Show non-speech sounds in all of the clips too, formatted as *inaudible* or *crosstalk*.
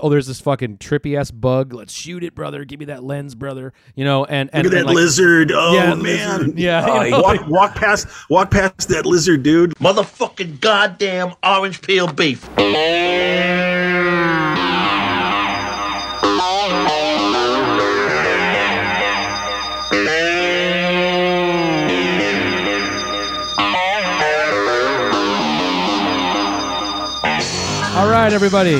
oh, there's this fucking trippy ass bug. Let's shoot it, brother. Give me that lens, brother. You know, and and Look at and, that like- lizard. Oh Yeah, man. lizard. *laughs* Yeah, you uh, know? walk, walk past walk past that lizard, dude. Motherfucking goddamn orange peel beef. All right, everybody.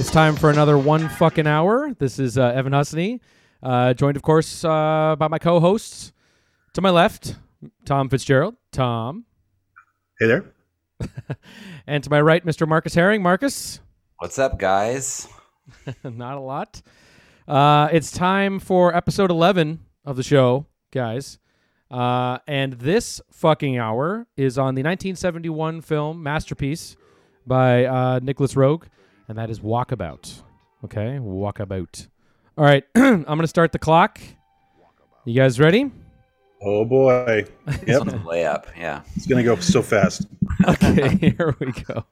It's time for another one fucking hour. This is uh, Evan Husney, uh, joined, of course, uh, by my co-hosts. To my left, Tom Fitzgerald. Tom. Hey there. *laughs* And to my right, Mr. Marcus Herring. Marcus. What's up, guys? *laughs* Not a lot. Uh, it's time for episode 11 of the show, guys. Uh, and this fucking hour is on the 1971 film Masterpiece by uh, Nicolas Roeg, and that is Walkabout. Okay, Walkabout. All right, *clears throat* I'm going to start the clock. You guys ready? Oh boy. This *laughs* Yep. one's a layup. Yeah. it's gonna go so fast. *laughs* Okay, *laughs* here we go.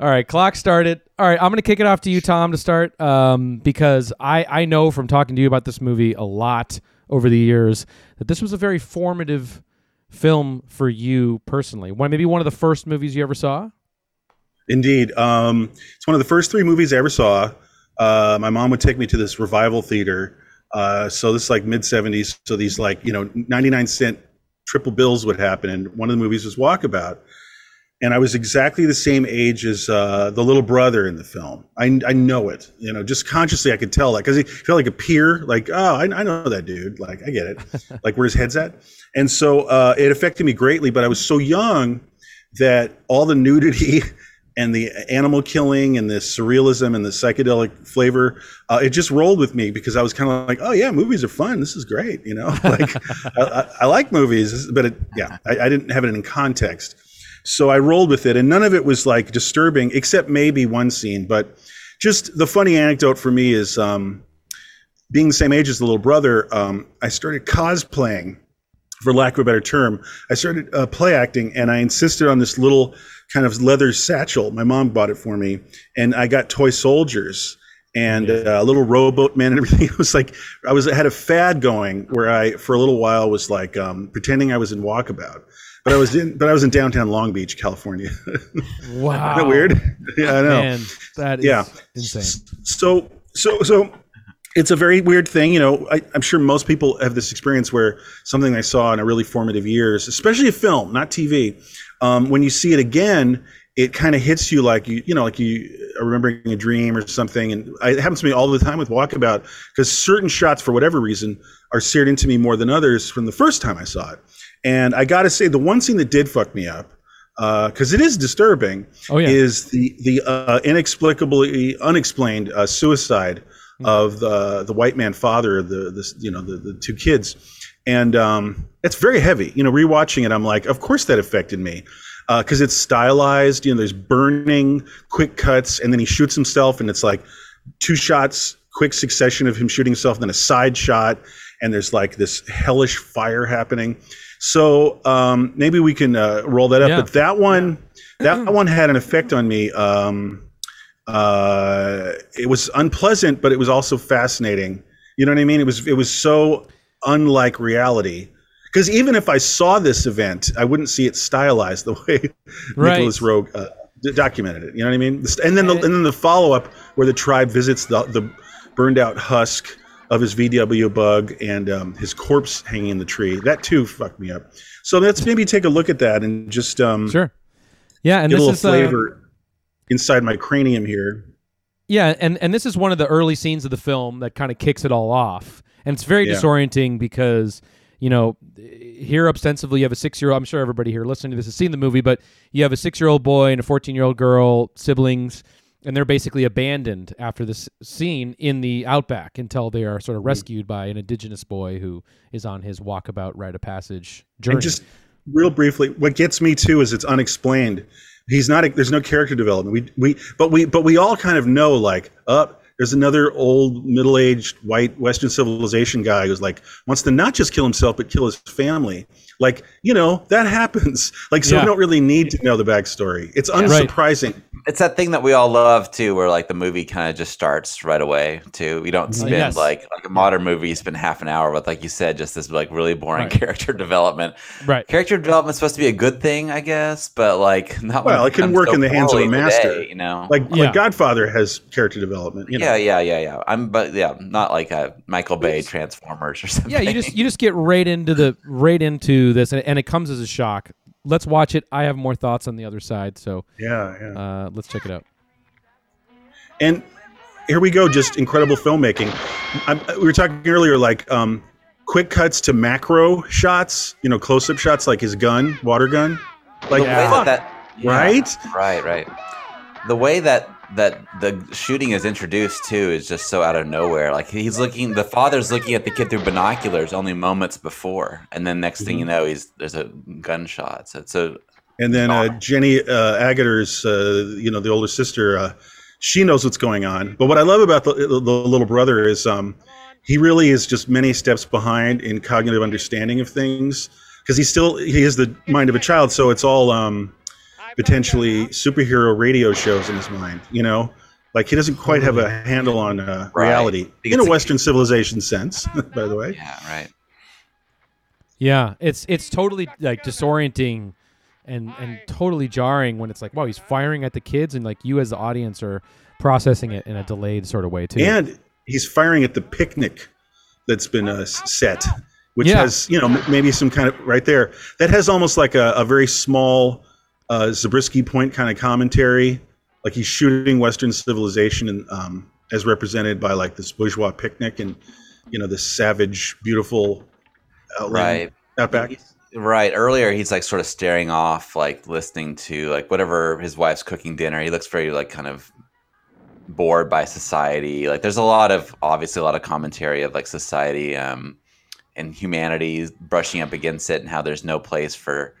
All right, clock started. All right, I'm going to kick it off to you, Tom, to start, um, because I I know from talking to you about this movie a lot over the years that this was a very formative film for you personally. One maybe one of the first movies you ever saw. Indeed. Um, it's one of the first three movies I ever saw. Uh, my mom would take me to this revival theater. Uh, so this is like mid 70s. So these like, you know, 99 cent triple bills would happen. And one of the movies was Walkabout. And I was exactly the same age as uh, the little brother in the film. I, I know it, you know, just consciously I could tell that because he felt like a peer, like, oh, I, I know that dude. Like, I get it, *laughs* like where his head's at. And so uh, it affected me greatly, but I was so young that all the nudity *laughs* and the animal killing and the surrealism and the psychedelic flavor, uh, it just rolled with me because I was kind of like, oh yeah, movies are fun. This is great, you know. *laughs* Like I, I, I like movies, but it, yeah, I, I didn't have it in context, so I rolled with it, and none of it was like disturbing, except maybe one scene. But just the funny anecdote for me is um, being the same age as the little brother. Um, I started cosplaying for lack of a better term, I started uh, play acting and I insisted on this little kind of leather satchel. My mom bought it for me, and I got toy soldiers and uh, a little rowboat man and everything. *laughs* It was like I was I had a fad going where I for a little while was like um, pretending I was in Walkabout. But I was in, but I was in downtown Long Beach, California. *laughs* Isn't Wow, that weird? *laughs* yeah, I know Man, that is Yeah. insane. so so so it's a very weird thing you know I, i'm sure most people have this experience where something they saw in a really formative years especially a film not tv um, when you see it again it kind of hits you like you you know like you are remembering a dream or something and it happens to me all the time with walkabout because certain shots for whatever reason are seared into me more than others from the first time i saw it and i gotta say the one scene that did fuck me up because it is disturbing Oh, yeah. is the the uh, inexplicably unexplained uh, suicide of the the white man father the this you know the, the two kids. And um, it's very heavy. You know rewatching it i'm like of course that affected me. Because it's stylized you know there's burning quick cuts and then he shoots himself and it's like two shots quick succession of him shooting himself then a side shot and there's like this hellish fire happening. So um, maybe we can uh, roll that up Yeah. but that one that *clears throat* one had an effect on me um, uh, it was unpleasant, but it was also fascinating. You know what I mean? It was it was so unlike reality. Because even if I saw this event, I wouldn't see it stylized the *laughs* way Right. Nicolas Roeg uh, d- documented it. You know what I mean? And then the, and then the follow up where the tribe visits the the burned out husk of his VW bug and um, his corpse hanging in the tree. That too fucked me up. So let's maybe take a look at that and just um, Sure. Yeah, and get a little is uh, flavor inside my cranium here. Yeah, and and this is one of the early scenes of the film that kind of kicks it all off, and it's very Yeah. disorienting because you know here ostensibly you have a six year old. I'm sure everybody here listening to this has seen the movie, but you have a six year old boy and a 14 year old girl, siblings, and they're basically abandoned after this scene in the outback until they are Mm-hmm. sort of rescued by an indigenous boy who is on his walkabout rite of passage journey. And just real briefly, what gets me too is it's unexplained. He's not. A, there's no character development. We we but we but we all kind of know like up. there's another old middle-aged white Western civilization guy who's like wants to not just kill himself but kill his family. Like, you know, that happens. *laughs* Like, so Yeah. we don't really need to know the backstory. It's Yeah. Right. unsurprising. It's that thing that we all love too, where like the movie kind of just starts right away too. We don't mm-hmm. spend yes. like like a modern movie, you spend half an hour with like you said, just this like really boring Right. character *laughs* development. Right. Character development is supposed to be a good thing, I guess, but like *laughs* not when Well, it can work so in the hands of a master. today, you know. Like, Yeah. like Godfather has character development. You know? yeah, yeah, yeah, yeah. I'm, but yeah, not like a Michael Bay Transformers or something. Yeah, you just you just get right into the right into this, and, and it comes as a shock. Let's watch it. I have more thoughts on the other side, so yeah, yeah. uh, let's check it out. and here we go just incredible filmmaking I, we were talking earlier like um, quick cuts to macro shots you know close-up shots like his gun water gun like the way fuck, that, that yeah, right right, right. The way that that the shooting is introduced too is just so out of nowhere. Like he's looking, the father's looking at the kid through binoculars only moments before, and then next thing you Mm-hmm. know, he's there's a gunshot. So it's a and then uh, jenny uh, Agutter's uh, you know the older sister uh, she knows what's going on but what i love about the, the little brother is um, he really is just many steps behind in cognitive understanding of things because he's still he has the mind of a child so it's all um, potentially superhero radio shows in his mind you know like he doesn't quite have a handle on uh, Right. reality in a gets a- western civilization sense *laughs* by the way yeah, right. Yeah, it's it's totally like disorienting and and totally jarring when it's like, wow, he's firing at the kids, and like you as the audience are processing it in a delayed sort of way too. and he's firing at the picnic that's been uh, set which Yeah. has you know m- maybe some kind of right there that has almost like a, a very small uh, zabriskie point kind of commentary like he's shooting western civilization and um, as represented by like this bourgeois picnic and you know this savage beautiful outland Right. outback Right. Earlier, he's like sort of staring off, like listening to like whatever his wife's cooking dinner. He looks very like kind of bored by society. Like there's a lot of obviously a lot of commentary of like society um, and humanity brushing up against it, and how there's no place for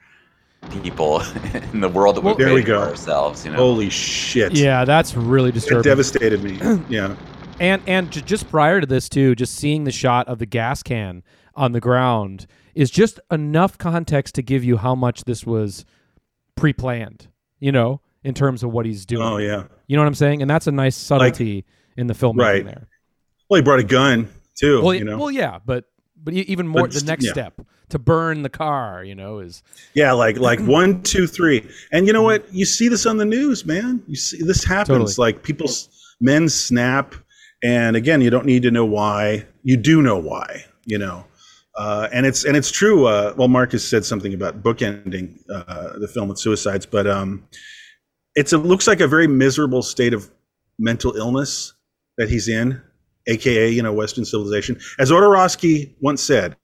people *laughs* in the world that we've There we created for go. ourselves. You know. holy shit yeah, that's really disturbing. it devastated me *clears throat* yeah And and j- just prior to this too, just seeing the shot of the gas can on the ground is just enough context to give you how much this was pre-planned. You know, in terms of what he's doing. oh yeah You know what I'm saying? And that's a nice subtlety in the filmmaking Right. there. well he brought a gun too Well, you know well, yeah, but but even more, But the next yeah. step to burn the car, you know, is Yeah, like *clears throat* like one, two, three, and you know what? You see this on the news, man. You see this happens. Totally. Like people, men snap, and again, you don't need to know why. You do know why. You know, uh, and it's and it's true. Uh, well, Marcus said something about bookending uh, the film with suicides, but um, it's it looks like a very miserable state of mental illness that he's in, aka you know Western civilization. As Jodorowsky once said,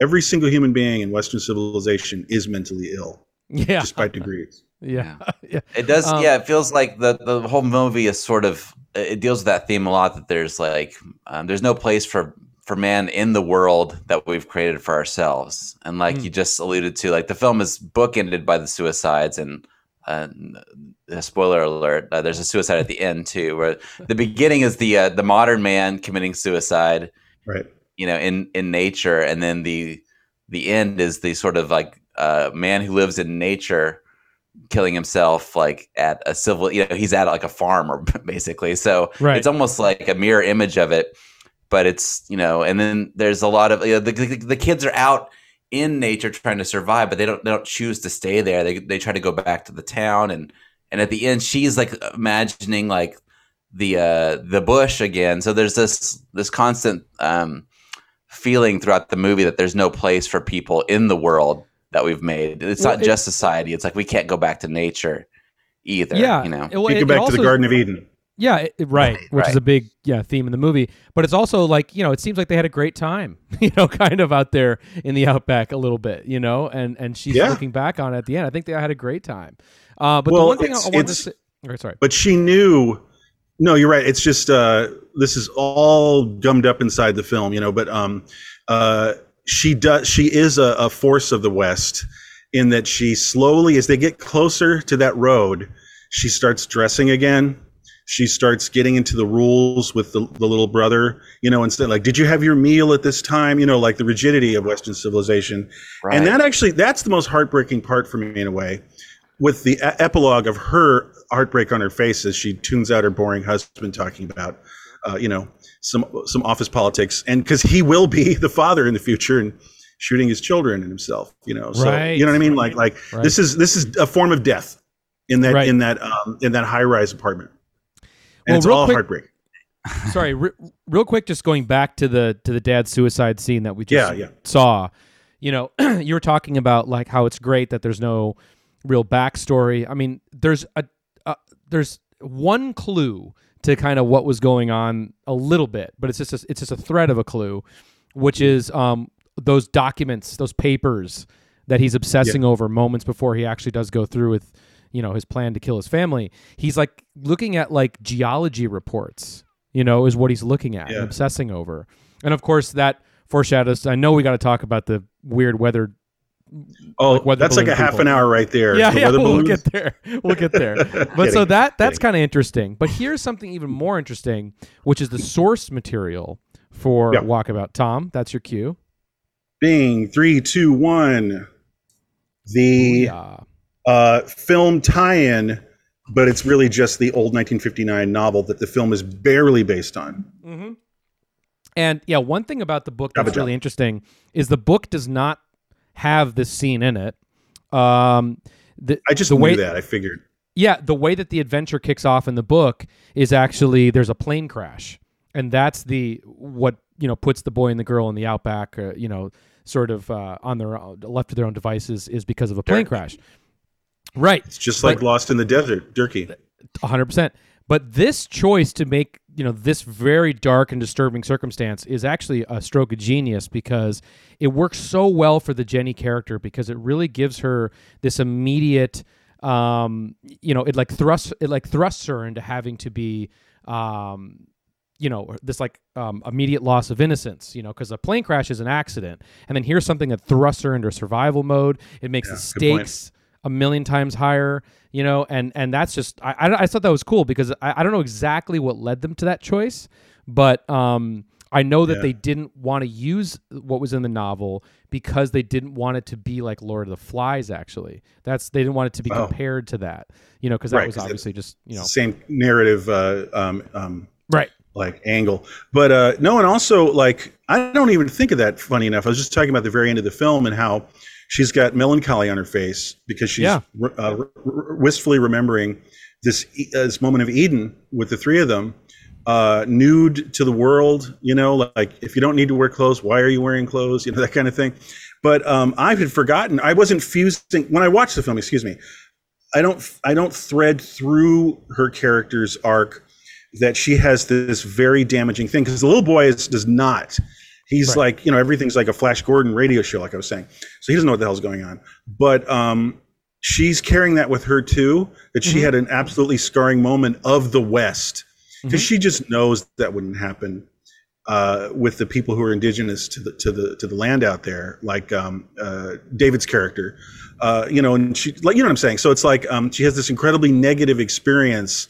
every single human being in Western civilization is mentally ill, yeah, despite degrees. yeah, *laughs* yeah. It does, Um, yeah. It feels like the the whole movie is sort of it deals with that theme a lot. That there's like um, there's no place for for man in the world that we've created for ourselves, and like Hmm. you just alluded to, like the film is bookended by the suicides and. Uh, spoiler alert! Uh, there's a suicide at the end too, where the beginning is the uh, the modern man committing suicide, Right. You know, in in nature, and then the the end is the sort of like uh, man who lives in nature killing himself like at a civil you know he's at like a farm or *laughs* basically. So Right. it's almost like a mirror image of it but it's you know and then there's a lot of you know, the, the, the kids are out in nature trying to survive but they don't they don't choose to stay there. They, they try to go back to the town. And and at the end she's like imagining like the uh the bush again. So there's this this constant um feeling throughout the movie that there's no place for people in the world that we've made it's Well, not it- just society it's like we can't go back to nature either yeah. you know It- well, You go it back to the Garden of Eden. Yeah, it, it- right, Right, which is a big yeah theme in the movie. But it's also like you know, it seems like they had a great time, *laughs* you know, kind of out there in the outback a little bit, you know, and and she's Yeah. looking back on it at the end. I think they had a great time. Uh, but the Well, one thing I, it's- I wanted to say, or, sorry, But she knew. No, you're right. It's just uh, this is all gummed up inside the film, you know. But um, uh, she does. She is a, a force of the West in that she slowly, as they get closer to that road, she starts dressing again. she starts getting into the rules with the, the little brother, you know, instead like, did you have your meal at this time? You know, like the rigidity of Western civilization. Right. And that actually, that's the most heartbreaking part for me in a way, with the epilogue of her heartbreak on her face as she tunes out her boring husband talking about, uh, you know, some some office politics, and because he will be *laughs* the father in the future and shooting his children and himself, you know. So Right. you know what I mean? Like like Right. this is this is a form of death in that Right. in that um, in that high rise apartment, and Well, it's all quick- heartbreak. *laughs* Sorry, re- real quick, just going back to the to the dad suicide scene that we just Yeah, yeah. saw. You know, *clears throat* you were talking about like how it's great that there's no real backstory. I mean, there's a, a there's one clue to kind of what was going on a little bit, but it's just a, it's just a thread of a clue, which is um those documents, those papers that he's obsessing over moments before he actually does go through with you know his plan to kill his family. He's like looking at like geology reports you know, is what he's looking at and Yeah. obsessing over. And of course, that foreshadows. I know we got to talk about the weird weather. Oh, like that's like a balloon half an hour right there. Yeah, The yeah, we'll balloons. get there. We'll get there. *laughs* But so that that's kind of interesting. But here's something even more interesting, which is the source material for Yeah. Walkabout. Tom, that's your cue. Bing, three, two, one. The uh, film tie-in, but it's really just the old 1959 novel that the film is barely based on. Mm-hmm. And yeah, one thing about the book that's really interesting is the book does not have this scene in it. Um, the, I just the knew way that. I figured. Yeah, the way that the adventure kicks off in the book is actually there's a plane crash, and that's the what you know puts the boy and the girl in the outback, uh, you know, sort of uh, on their own, left to their own devices, is because of a plane crash. Right, It's just like But- Lost in the Desert, Dirkie. hundred percent. But this choice to make you know this very dark and disturbing circumstance is actually a stroke of genius because it works so well for the Jenny character because it really gives her this immediate um you know it like thrusts it like thrusts her into having to be um you know this like um, immediate loss of innocence you know because a plane crash is an accident. And then here's something that thrusts her into survival mode. It makes Yeah, the stakes a million times higher you know and and that's just i i, I thought that was cool because I, I don't know exactly what led them to that choice but um i know that Yeah. they didn't want to use what was in the novel because they didn't want it to be like lord of the flies actually that's they didn't want it to be Oh. compared to that you know because that Right, was obviously just you know Same narrative, uh, um, um, right like angle. But uh, no, and also like I don't even think of that. Funny enough, I was just talking about the very end of the film and how she's got melancholy on her face because she's Yeah. uh, wistfully remembering this uh, this moment of Eden with the three of them, uh, nude to the world. You know, like if you don't need to wear clothes, why are you wearing clothes? You know that kind of thing. But um, I had forgotten. I wasn't fusing when I watched the film. Excuse me. I don't. I don't thread through her character's arc that she has this very damaging thing because the little boy is, does not. He's Right. like, you know, everything's like a Flash Gordon radio show, like I was saying. So he doesn't know what the hell's going on. But um, she's carrying that with her too. That she Mhm. had an absolutely scarring moment of the West because Mhm. she just knows that wouldn't happen uh, with the people who are indigenous to the to the to the land out there, like um, uh, David's character. Uh, you know, and she like you know what I'm saying. So it's like um, she has this incredibly negative experience,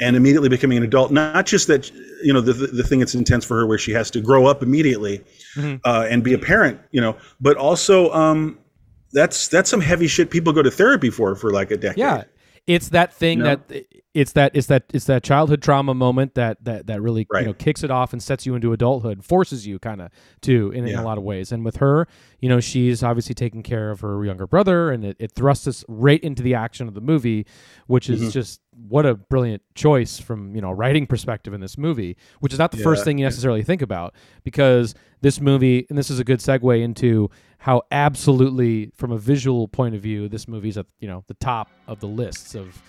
and immediately becoming an adult. Not just that you know the the, the thing that's intense for her, where she has to grow up immediately Mhm. uh, and be a parent. You know, but also um, that's that's some heavy shit people go to therapy for for like a decade. Yeah, it's that thing No. that it's that it's that it's that childhood trauma moment that that that really Right. you know kicks it off and sets you into adulthood, forces you kind of to in, in a lot of ways. And with her, you know, she's obviously taking care of her younger brother, and it, it thrusts us right into the action of the movie, which is Mhm. just what a brilliant choice from you know a writing perspective in this movie, which is not the first thing you yeah. necessarily think about because this movie, and this is a good segue into how absolutely from a visual point of view, this movie's at you know the top of the lists of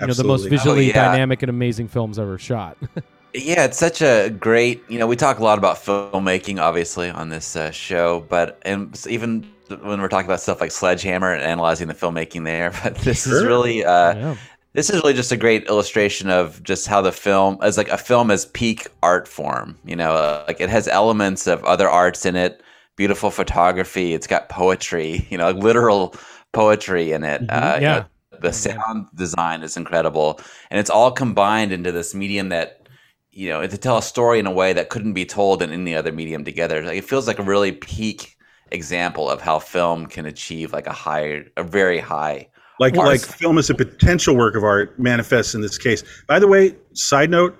you know the most visually Oh, yeah. dynamic and amazing films ever shot. *laughs* Yeah, it's such a great. You know, we talk a lot about filmmaking, obviously, on this uh, show, but and even when we're talking about stuff like Sledgehammer and analyzing the filmmaking there, *laughs* but this is really, uh, this is really just a great illustration of just how the film, as like a film, as peak art form. You know, uh, like it has elements of other arts in it, beautiful photography. It's got poetry, *laughs* you know, literal poetry in it. Mhm. Uh, you Yeah. know, the sound design is incredible, and it's all combined into this medium that you know to tell a story in a way that couldn't be told in any other medium together. Like, it feels like a really peak example of how film can achieve like a high, a very high. like Well, like film is a potential work of art manifests in this case. By the way, side note,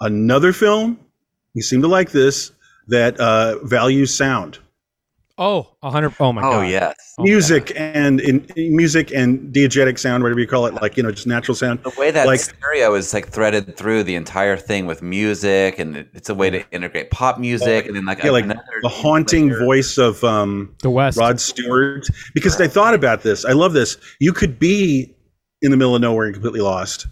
another film you seem to like this that uh, values sound, Oh, a hundred. Oh my God. Oh god. yes, Oh, music, and in, music and diegetic sound, whatever you call it, like you know, just natural sound. the way that like- stereo is like threaded through the entire thing with music, and it's a way to integrate pop music, and then like Yeah, like the haunting layer. voice of um, The West. Rod Stewart. Because I thought about this. I love this. You could be in the middle of nowhere and completely lost,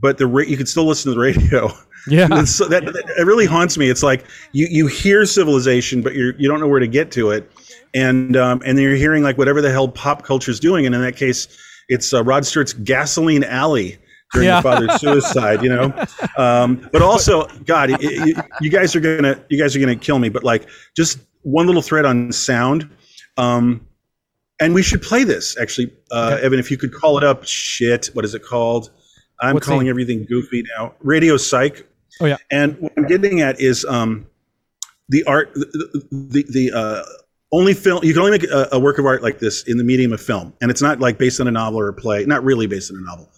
but the ra- you could still listen to the radio. *laughs* Yeah. It's so that, that it really haunts me. It's like you you hear civilization, but you you don't know where to get to it, and um, and then you're hearing like whatever the hell pop culture is doing, and in that case, it's uh, Rod Stewart's Gasoline Alley during Yeah. your father's *laughs* suicide. You know, um, but also, God, y- y- you guys are gonna you guys are gonna kill me. But like, just one little thread on sound. Um, and we should play this actually, uh, Okay. Evan. If you could call it up, shit. What is it called? I'm What's the- calling everything goofy now. Radio Psych. Oh, yeah. And what I'm getting at is um, the art, the the, the uh, only film you can only make a, a work of art like this in the medium of film, and it's not like based on a novel or a play. Not really based on a novel.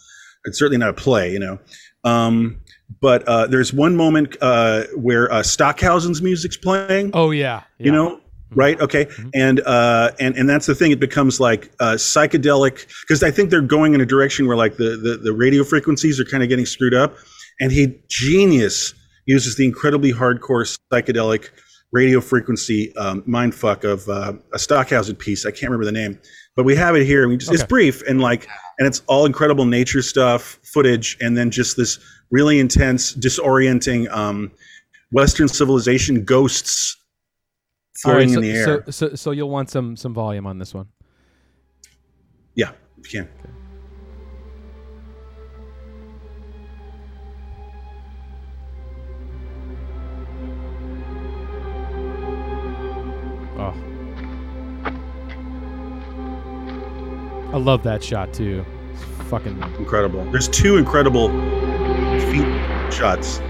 It's certainly not a play, you know. Um, but uh, there's one moment uh, where uh, Stockhausen's music's playing Oh yeah. you know right okay and uh and and that's the thing it becomes like uh psychedelic because i think they're going in a direction where like the the, the radio frequencies are kind of getting screwed up and he genius uses the incredibly hardcore psychedelic radio frequency um, mind fuck of uh, a stockhausen piece i can't remember the name but we have it here and we just it's brief and like and it's all incredible nature stuff footage and then just this really intense disorienting um western civilization ghosts right, floating so, in the air. So, so so you'll want some some volume on this one. yeah, if you can. Oh. I love that shot too. It's fucking Incredible. There's two incredible feet shots. oh,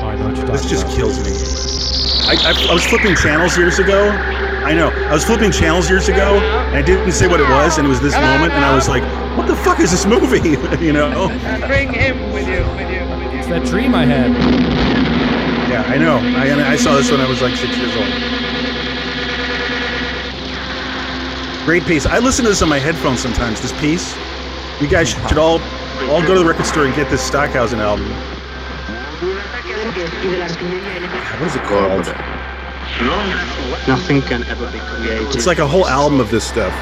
I know what you're talking This just about. kills me. I, I, I was flipping channels years ago. I know. I was flipping channels years ago, and I didn't say what it was, and it was this moment, and I was like, "What the fuck is this movie?" *laughs* you know? Bring him with you, with you, with you. It's that dream I had. Yeah, I know. I, I saw this when I was like six years old. Great piece. I listen to this on my headphones sometimes. This piece. You guys should all all go to the record store and get this Stockhausen album. What is it called? Nothing can ever be created. It's like a whole album of this stuff.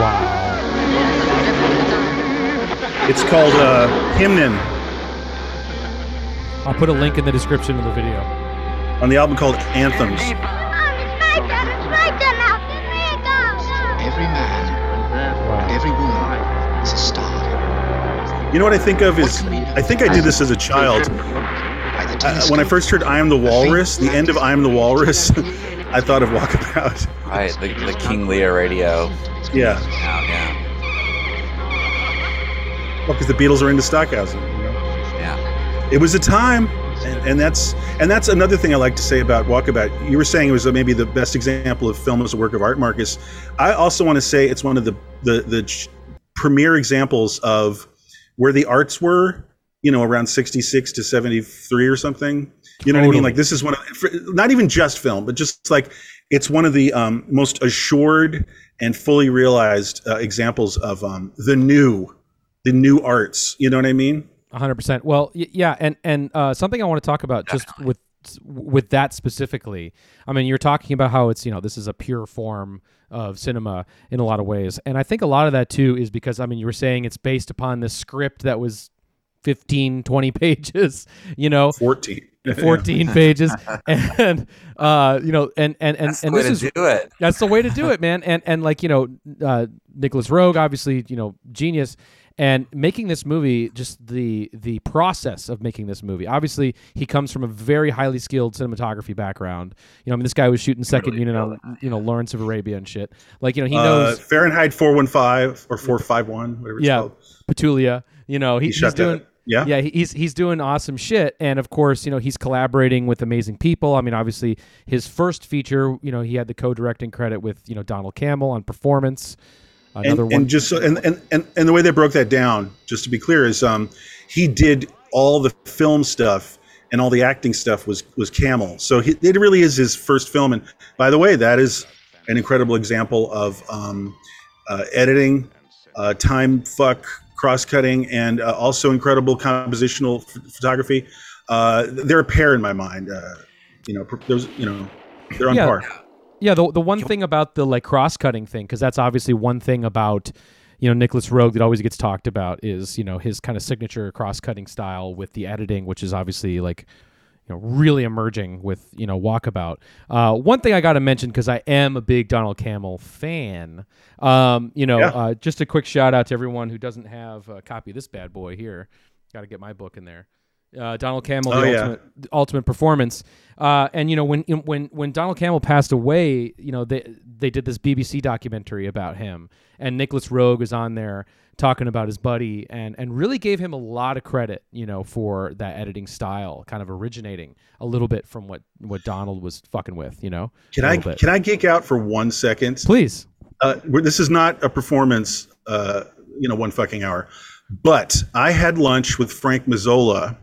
Wow. It's called uh, Hymnen I'll put a link in the description of the video. on the album called Anthems. Mom, it's right there. It's right there now. Give me a go. Every man and every woman is a star. You know what I think of is I think I did this as a child. Uh, when I first heard "I Am the Walrus," the end of "I Am the Walrus," *laughs* I thought of Walkabout. Right, the, the King Lear radio. Yeah, Yeah, yeah, well, because the Beatles are into Stockhausen. You know? yeah. It was a time, and, and that's and that's another thing I like to say about Walkabout. You were saying it was maybe the best example of film as a work of art, Marcus. I also want to say it's one of the the the premier examples of where the arts were. You know, around sixty six to seventy three or something. You know what I mean? Like this is one of for, not even just film, but just like it's one of the um, most assured and fully realized uh, examples of um, the new, the new arts. You know what I mean? Hundred percent. Well, y- yeah, and and uh, something I want to talk about just *laughs* with with that specifically. I mean, you're talking about how it's you know this is a pure form of cinema in a lot of ways, and I think a lot of that too is because I mean you were saying it's based upon this script that was 15 20 *laughs* pages you know 14. *laughs* 14 pages and uh you know and and and, That's and the way this to is do it. that's the way to do it, man. And and like you know, uh, Nicolas Roeg, obviously, you know, genius. And making this movie, just the the process of making this movie. Obviously, he comes from a very highly skilled cinematography background. You know, I mean, this guy was shooting second unit on you know Lawrence of Arabia and shit. Like you know, he Uh, knows Fahrenheit 415 or 451, whatever it's yeah, called. Petulia. You know, he, He he's shot that. doing. Yeah. Yeah, he's he's doing awesome shit, and of course, you know, he's collaborating with amazing people. I mean, obviously, his first feature, you know, he had the co-directing credit with you know Donald Cammell on performance. Another and, one, and just so, and, and and and the way they broke that down, just to be clear, is um, he did all the film stuff and all the acting stuff was was Cammell. So he, it really is his first film. And by the way, that is an incredible example of um, uh, editing, uh, time fuck, cross cutting, and uh, also incredible compositional ph- photography. Uh, they're a pair in my mind. Uh, you know, those you know, they're on Yeah. par. Yeah, the the one thing about the like cross cutting thing, because that's obviously one thing about you know Nicolas Roeg that always gets talked about is you know his kind of signature cross cutting style with the editing, which is obviously like you know really emerging with you know Walkabout. Uh, one thing I got to mention because I am a big Donald Cammell fan. Um, you know, Yeah. uh, just a quick shout out to everyone who doesn't have a copy of this bad boy here. Got to get my book in there. Uh, Donald Cammell, Oh, the yeah. ultimate, the ultimate performance. Uh, and you know when when when Donald Cammell passed away, you know they they did this BBC documentary about him, and Nicolas Roeg is on there talking about his buddy, and and really gave him a lot of credit, you know, for that editing style, kind of originating a little bit from what what Donald was fucking with, you know. Can I bit. can I geek out for one second? Please. uh, this is not a performance, uh, you know, one fucking hour. But I had lunch with Frank Mazzola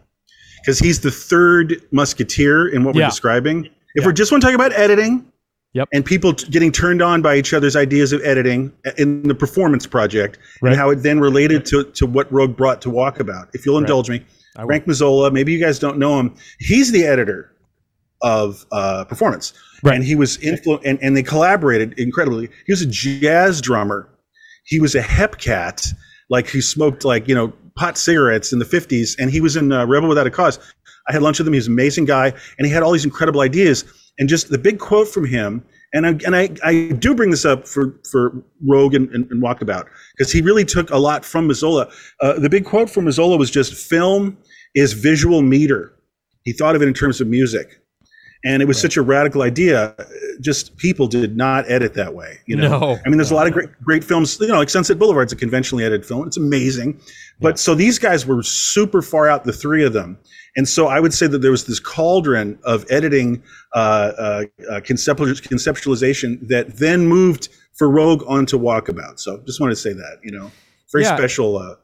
because he's the third musketeer in what we're describing. If we're just want to talk about editing, Yep. and people t- getting turned on by each other's ideas of editing in the performance project, Right. and how it then related to, to what Roeg brought to Walkabout. If you'll indulge me. Frank Mazzola, maybe you guys don't know him. He's the editor of uh, performance, Right. and he was influ- and, and they collaborated incredibly. He was a jazz drummer. He was a hep cat, like he smoked like you know pot cigarettes in the fifties, and he was in uh, Rebel Without a Cause. I had lunch with him. He was an amazing guy, and he had all these incredible ideas. And just the big quote from him, and I, and I, I do bring this up for for Roeg and, and, and Walkabout because he really took a lot from Mazzola. Uh, the big quote from Mazzola was just film is visual meter. He thought of it in terms of music. And it was such a radical idea. Just people did not edit that way. You know, No. I mean, there's a lot of great, great films. You know, like Sunset Boulevard's a conventionally edited film. It's amazing, but so these guys were super far out, the three of them. And so I would say that there was this cauldron of editing, uh, uh, uh, conceptual, conceptualization that then moved for Roeg onto Walkabout. So just wanted to say that. You know, very Yeah. special. Uh,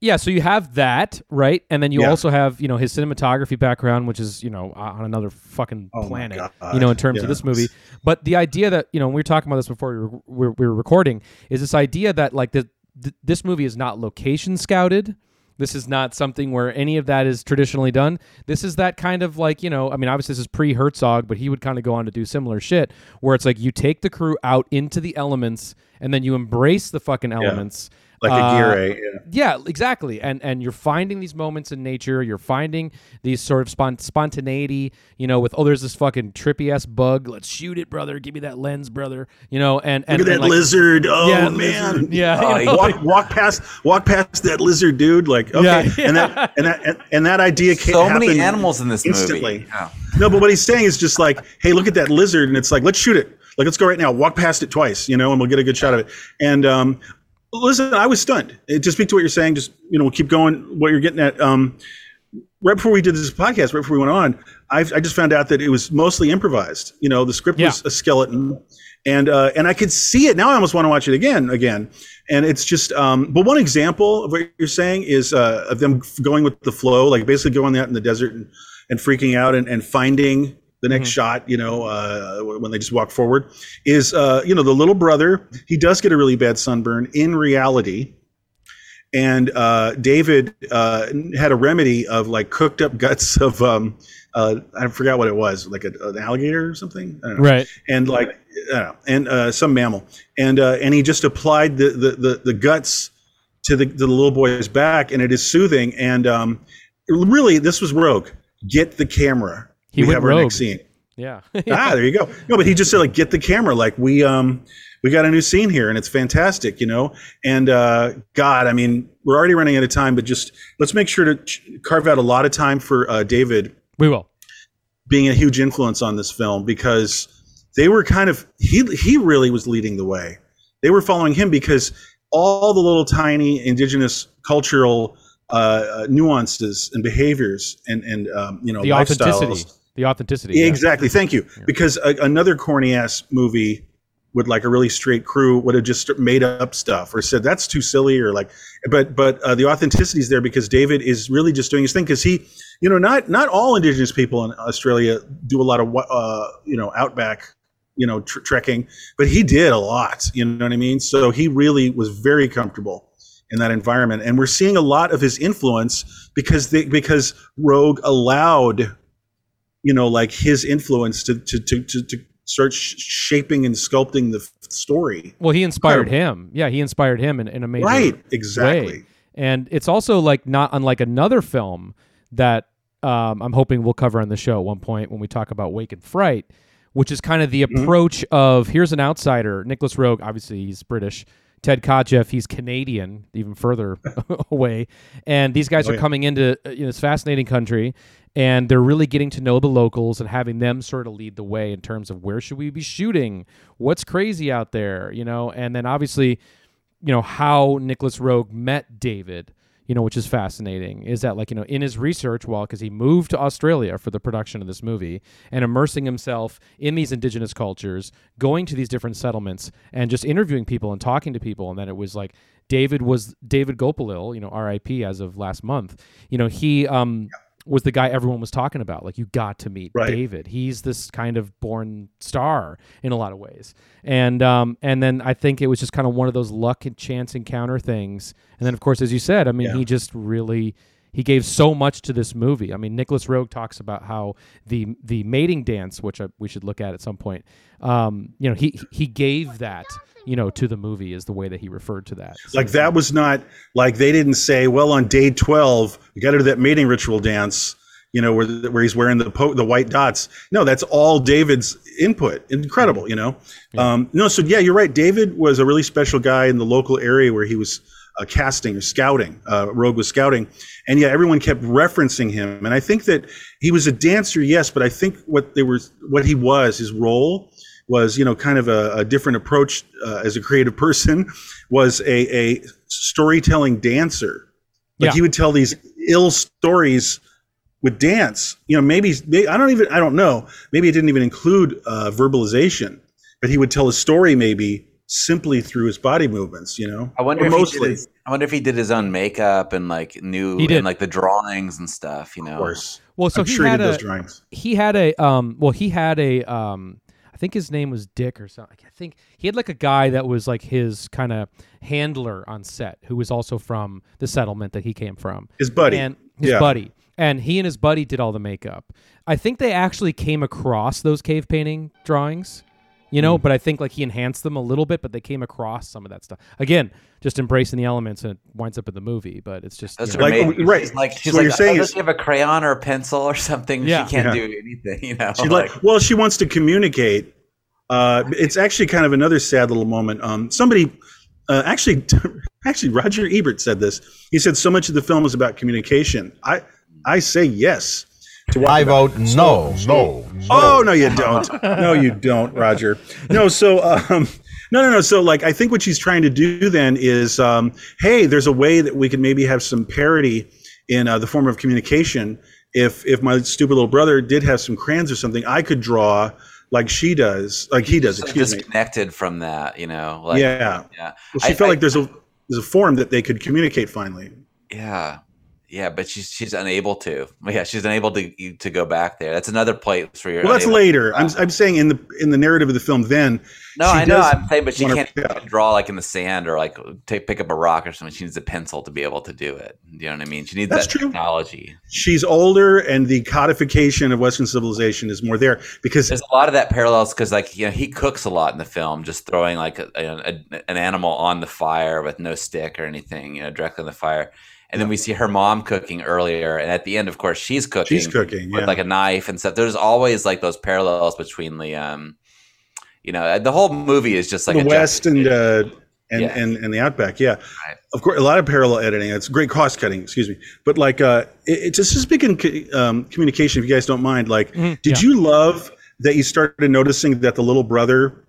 Yeah, so you have that, right? And then you Yeah. also have, you know, his cinematography background, which is, you know, on another fucking Oh planet, you know, in terms of this movie. But the idea that, you know, we were talking about this before we were, we were, recording, is this idea that, like, the, th- this movie is not location scouted. This is not something where any of that is traditionally done. This is that kind of like, you know, I mean, obviously this is pre Herzog, but he would kind of go on to do similar shit where it's like you take the crew out into the elements and then you embrace the fucking elements. Like Uh, a gear, yeah. yeah, exactly. And and you're finding these moments in nature. You're finding these sort of spont- spontaneity. You know, with oh, there's this fucking trippy ass bug. Let's shoot it, brother. Give me that lens, brother. You know, and and Look at and, that like- lizard! Oh Yeah, man! lizard. *laughs* Yeah, Oh, you know, walk, walk past, walk past that lizard, dude. Like, okay, Yeah. and that and that and, and that idea came. so many animals in this instantly. movie. Yeah. No, but what he's saying is just like, hey, look at that lizard, and it's like, let's shoot it. Like, let's go right now. Walk past it twice, you know, and we'll get a good shot of it. And um, listen, I was stunned. Uh, To speak to what you're saying, just you know, we'll keep going. What you're getting at. Um, right before we did this podcast, right before we went on, I, I just found out that it was mostly improvised. You know, the script was a skeleton, and uh, and I could see it now. I almost want to watch it again, again. And it's just, um, but one example of what you're saying is uh, of them going with the flow, like basically going out in the desert and, and freaking out and, and finding the next shot. You know, uh, when they just walk forward, is uh, you know the little brother. He does get a really bad sunburn in reality and uh, David uh, had a remedy of like cooked up *laughs* guts of um, uh, I forgot what it was, like a, an alligator or something. I don't know. right. And like, and uh, some mammal, and uh, and he just applied the the the, the guts to the, the little boy's back, and it is soothing. And um, really, this was Roeg. Get the camera. He we have our rogue. next scene. Yeah. *laughs* ah, there you go. No, but he just said like, get the camera. Like we um we got a new scene here and it's fantastic, you know. And uh, God, I mean, we're already running out of time, but just let's make sure to ch- carve out a lot of time for uh, David we will. being a huge influence on this film because they were kind of he he really was leading the way. They were following him because all the little tiny indigenous cultural uh, uh, nuances and behaviors and and um, you know The lifestyles. The authenticity. yeah. Exactly. Thank you. Because a, another corny ass movie with like a really straight crew would have just made up stuff or said that's too silly or like, but but uh, the authenticity is there because David is really just doing his thing because he, you know, not not all indigenous people in Australia do a lot of uh, you know outback. You know, tr- trekking, but he did a lot. You know what I mean? So he really was very comfortable in that environment, and we're seeing a lot of his influence because they, because Roeg allowed you know like his influence to to to to, to start sh- shaping and sculpting the f- story Well, he inspired him. Yeah, he inspired him in, in a major right exactly way. And it's also like not unlike another film that um, I'm hoping we'll cover on the show at one point when we talk about Wake in Fright, which is kind of the Mm-hmm. approach of here's an outsider. Nicolas Roeg, obviously he's British. Ted Kotcheff, he's Canadian, even further *laughs* *laughs* away. And these guys Oh, are yeah. coming into uh, you know, this fascinating country, and they're really getting to know the locals and having them sort of lead the way in terms of where should we be shooting, what's crazy out there, you know. And then obviously, you know how Nicolas Roeg met David, you know, which is fascinating. Is that like you know in his research, while because he moved to Australia for the production of this movie and immersing himself in these indigenous cultures, going to these different settlements and just interviewing people and talking to people, and then it was like David was David Gulpilil, you know, R.I.P. as of last month. You know, he um was the guy everyone was talking about. Like you got to meet Right. David. He's this kind of born star in a lot of ways. And um and then I think it was just kind of one of those luck and chance encounter things. And then of course, as you said, I mean, Yeah. he just really he gave so much to this movie. I mean, Nicolas Roeg talks about how the the mating dance, which I, we should look at at some point. Um, you know, he he gave that you know to the movie is the way that he referred to that. like that was not like they didn't say well on day 12 you got to do that mating ritual dance you know where where he's wearing the po- the white dots. No that's all david's input. Incredible you know? Um no so yeah you're right. David was a really special guy in the local area where he was uh, casting or scouting uh, Roeg was scouting. And yeah everyone kept referencing him. And i think that he was a dancer yes but i think what they were what he was his role was you know kind of a, a different approach uh, as a creative person was a, a storytelling dancer. Like Yeah. he would tell these ill stories with dance. You know maybe, may i don't even i don't know. Maybe it didn't even include uh, verbalization but he would tell a story maybe simply through his body movements you know? I wonder if he mostly. did his, I wonder if he did his own makeup and like knew He did. and like the drawings and stuff. You know, of course. Well, so i'm he sure he had did a, those drawings. he had a um well he had a um I think his name was Dick or something. I think he had like a guy that was like his kind of handler on set who was also from the settlement that he came from. his buddy And his Yeah. buddy. And he and his buddy did all the makeup. I think they actually came across those cave painting drawings, you know, but I think like he enhanced them a little bit, but they came across some of that stuff. Again, just embracing the elements and it winds up in the movie, but it's just That's you know, Like, maid. right. She's like So she's what like, you're saying oh, is- does she have a crayon or a pencil or something? Yeah. She can't Yeah. do anything. You know, She like, well, she wants to communicate. Uh, it's actually kind of another sad little moment. Um, somebody, uh, actually, *laughs* actually, Roger Ebert said this. He said so much of the film is about communication. I, I say yes. To I vote no. No. Oh no, you don't. No, you don't, Roger. No, so um, no, no, no. So like, I think what she's trying to do then is, um, hey, there's a way that we could maybe have some parity in uh, the form of communication. If if my stupid little brother did have some crayons or something, I could draw like she does, like he does. so Excuse me. disconnected from that. You know, like Yeah. yeah, Well, she I- felt I- like there's a there's a form that they could communicate finally. yeah. Yeah, but she's she's unable to. Yeah, she's unable to to go back there. That's another place for you're. Well, that's later. I'm I'm saying in the in the narrative of the film, then No, I know. I'm saying, but she can't draw like in the sand or like take pick up a rock or something. She needs a pencil to be able to do it. You know what I mean? She needs That's that true. technology. she's older and the codification of Western civilization is more there because There's a lot of that parallels because like you know he cooks a lot in the film, just throwing like a, a, an animal on the fire with no stick or anything, you know, directly on the fire. And then we see her mom cooking earlier, and at the end, of course, she's cooking. She's cooking, with yeah. like a knife and stuff. There's always like those parallels between the, um, you know, the whole movie is just like the a West and uh, and, Yeah. and and the Outback. Yeah, Right. of course, a lot of parallel editing. It's great cross cutting. Excuse me, but like, uh, it, it's just speaking um, communication. If you guys don't mind, like, Mhm, did yeah. you love that you started noticing that the little brother,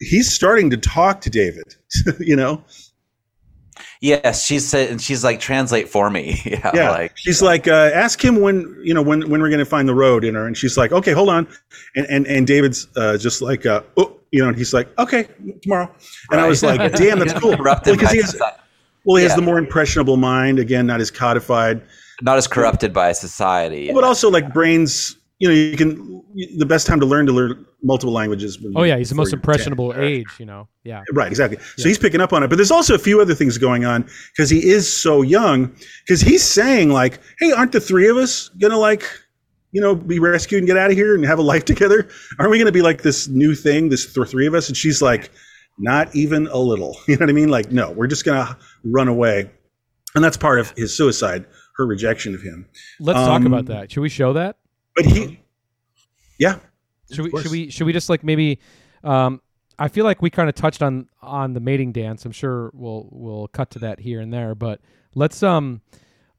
he's starting to talk to David. *laughs* you know, Yes, she said, and she's like, translate for me. *laughs* yeah, yeah. like she's like, uh, ask him when you know when when we're going to find the road. You know, and she's like, okay, hold on, and and and David's uh, just like, uh, oh, you know, and he's like, okay, tomorrow. And I was like, *laughs* damn, that's cool. Because by he has, well, he has the more impressionable mind. Again, not as codified, not as corrupted by society. but also like brains. You know, you can. The best time to learn to learn multiple languages. when Oh yeah, he's the most you're 10. impressionable age. You know. Yeah. Right, exactly. So Yeah. he's picking up on it. But there's also a few other things going on because he is so young. Because he's saying like, "Hey, aren't the three of us gonna like, you know, be rescued and get out of here and have a life *laughs* together? Aren't we gonna be like this new thing, this th- three of us?" And she's like, "Not even a little." *laughs* You know what I mean? Like, no, we're just gonna run away, and that's part of his suicide, her rejection of him. Let's talk Um, about that. Should we show that? But he, yeah, Should we? Should we? Should we just like maybe? Um, I feel like we kind of touched on on the mating dance. I'm sure we'll we'll cut to that here and there, but let's um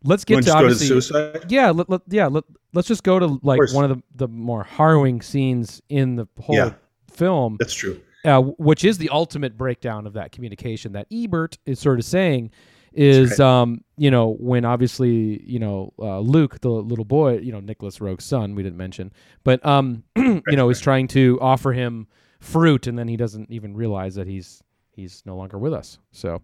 let's get to to just go to obviously suicide. yeah let, let, yeah let, let's just go to like course. one of the the more harrowing scenes in the whole Yeah. film That's true. uh, which is the ultimate breakdown of that communication that Ebert is sort of saying is um you know when obviously you know uh, Luke the little boy you know Nicolas Roeg's son we didn't mention but um *clears throat* you know is trying to offer him fruit and then he doesn't even realize that he's he's no longer with us so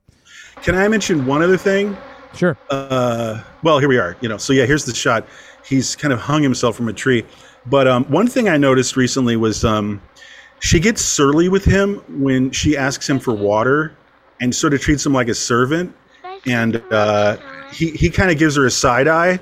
Can I mention one other thing? sure uh, well, here we are. You know, so yeah, here's the shot. He's kind of hung himself from a tree. But um, one thing I noticed recently was um, she gets surly with him when she asks him for water, and sort of treats him like a servant. And uh, he he kind of gives her a side eye,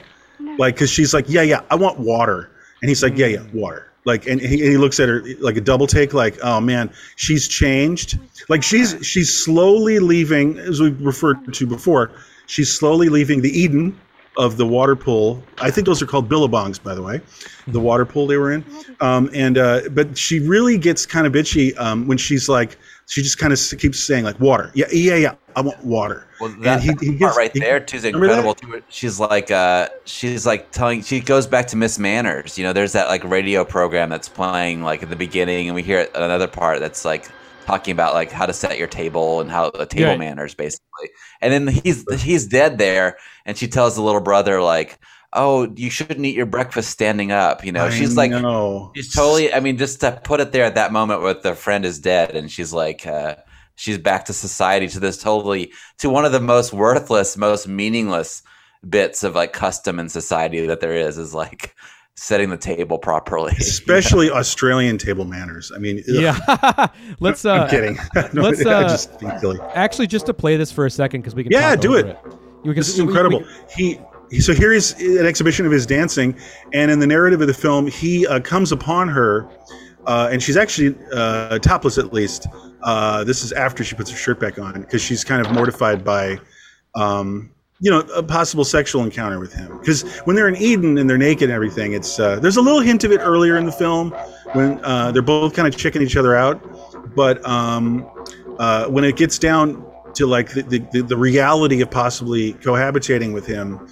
like because she's like, yeah, yeah, I want water, and he's like, yeah, yeah, water. Like, and he, and he looks at her like a double take, like, oh man, she's changed. Like she's she's slowly leaving, as we referred to before. She's slowly leaving the Eden of the water pool. I think those are called billabongs, by the way, the water pool they were in. Um, and uh, but she really gets kind of bitchy um, when she's like, she just kind of keeps saying like water. Yeah, yeah, yeah. I want water. Well, And that, he- he part gets- right he- there too is incredible. Too. She's like, uh, she's like telling. She goes back to Miss Manners. You know, there's that like radio program that's playing like at the beginning, and we hear another part that's like talking about like how to set your table and how the table Yeah. manners basically. And then he's he's dead there, and she tells the little brother like, "Oh, you shouldn't eat your breakfast standing up." You know, I she's like, know. She's totally. I mean, just to put it there at that moment where the friend is dead, and she's like, uh, she's back to society, to this totally, to one of the most worthless, most meaningless bits of like custom in society that there is, is like setting the table properly. *laughs* especially Australian table manners. I mean, ugh, yeah *laughs* let's uh I'm kidding. *laughs* No, let's, uh, just silly. actually just to play this for a second because we can Yeah, talk do over it. Because This is we- we- incredible. He, he so here is an exhibition of his dancing, and in the narrative of the film, he uh, comes upon her, uh, and she's actually uh, topless at least. Uh, this is after she puts her shirt back on because she's kind of mortified by, um, you know, a possible sexual encounter with him. Because when they're in Eden and they're naked and everything, it's uh, there's a little hint of it earlier in the film when uh, they're both kind of checking each other out, but um, uh, when it gets down to like the, the, the- the reality of possibly cohabitating with him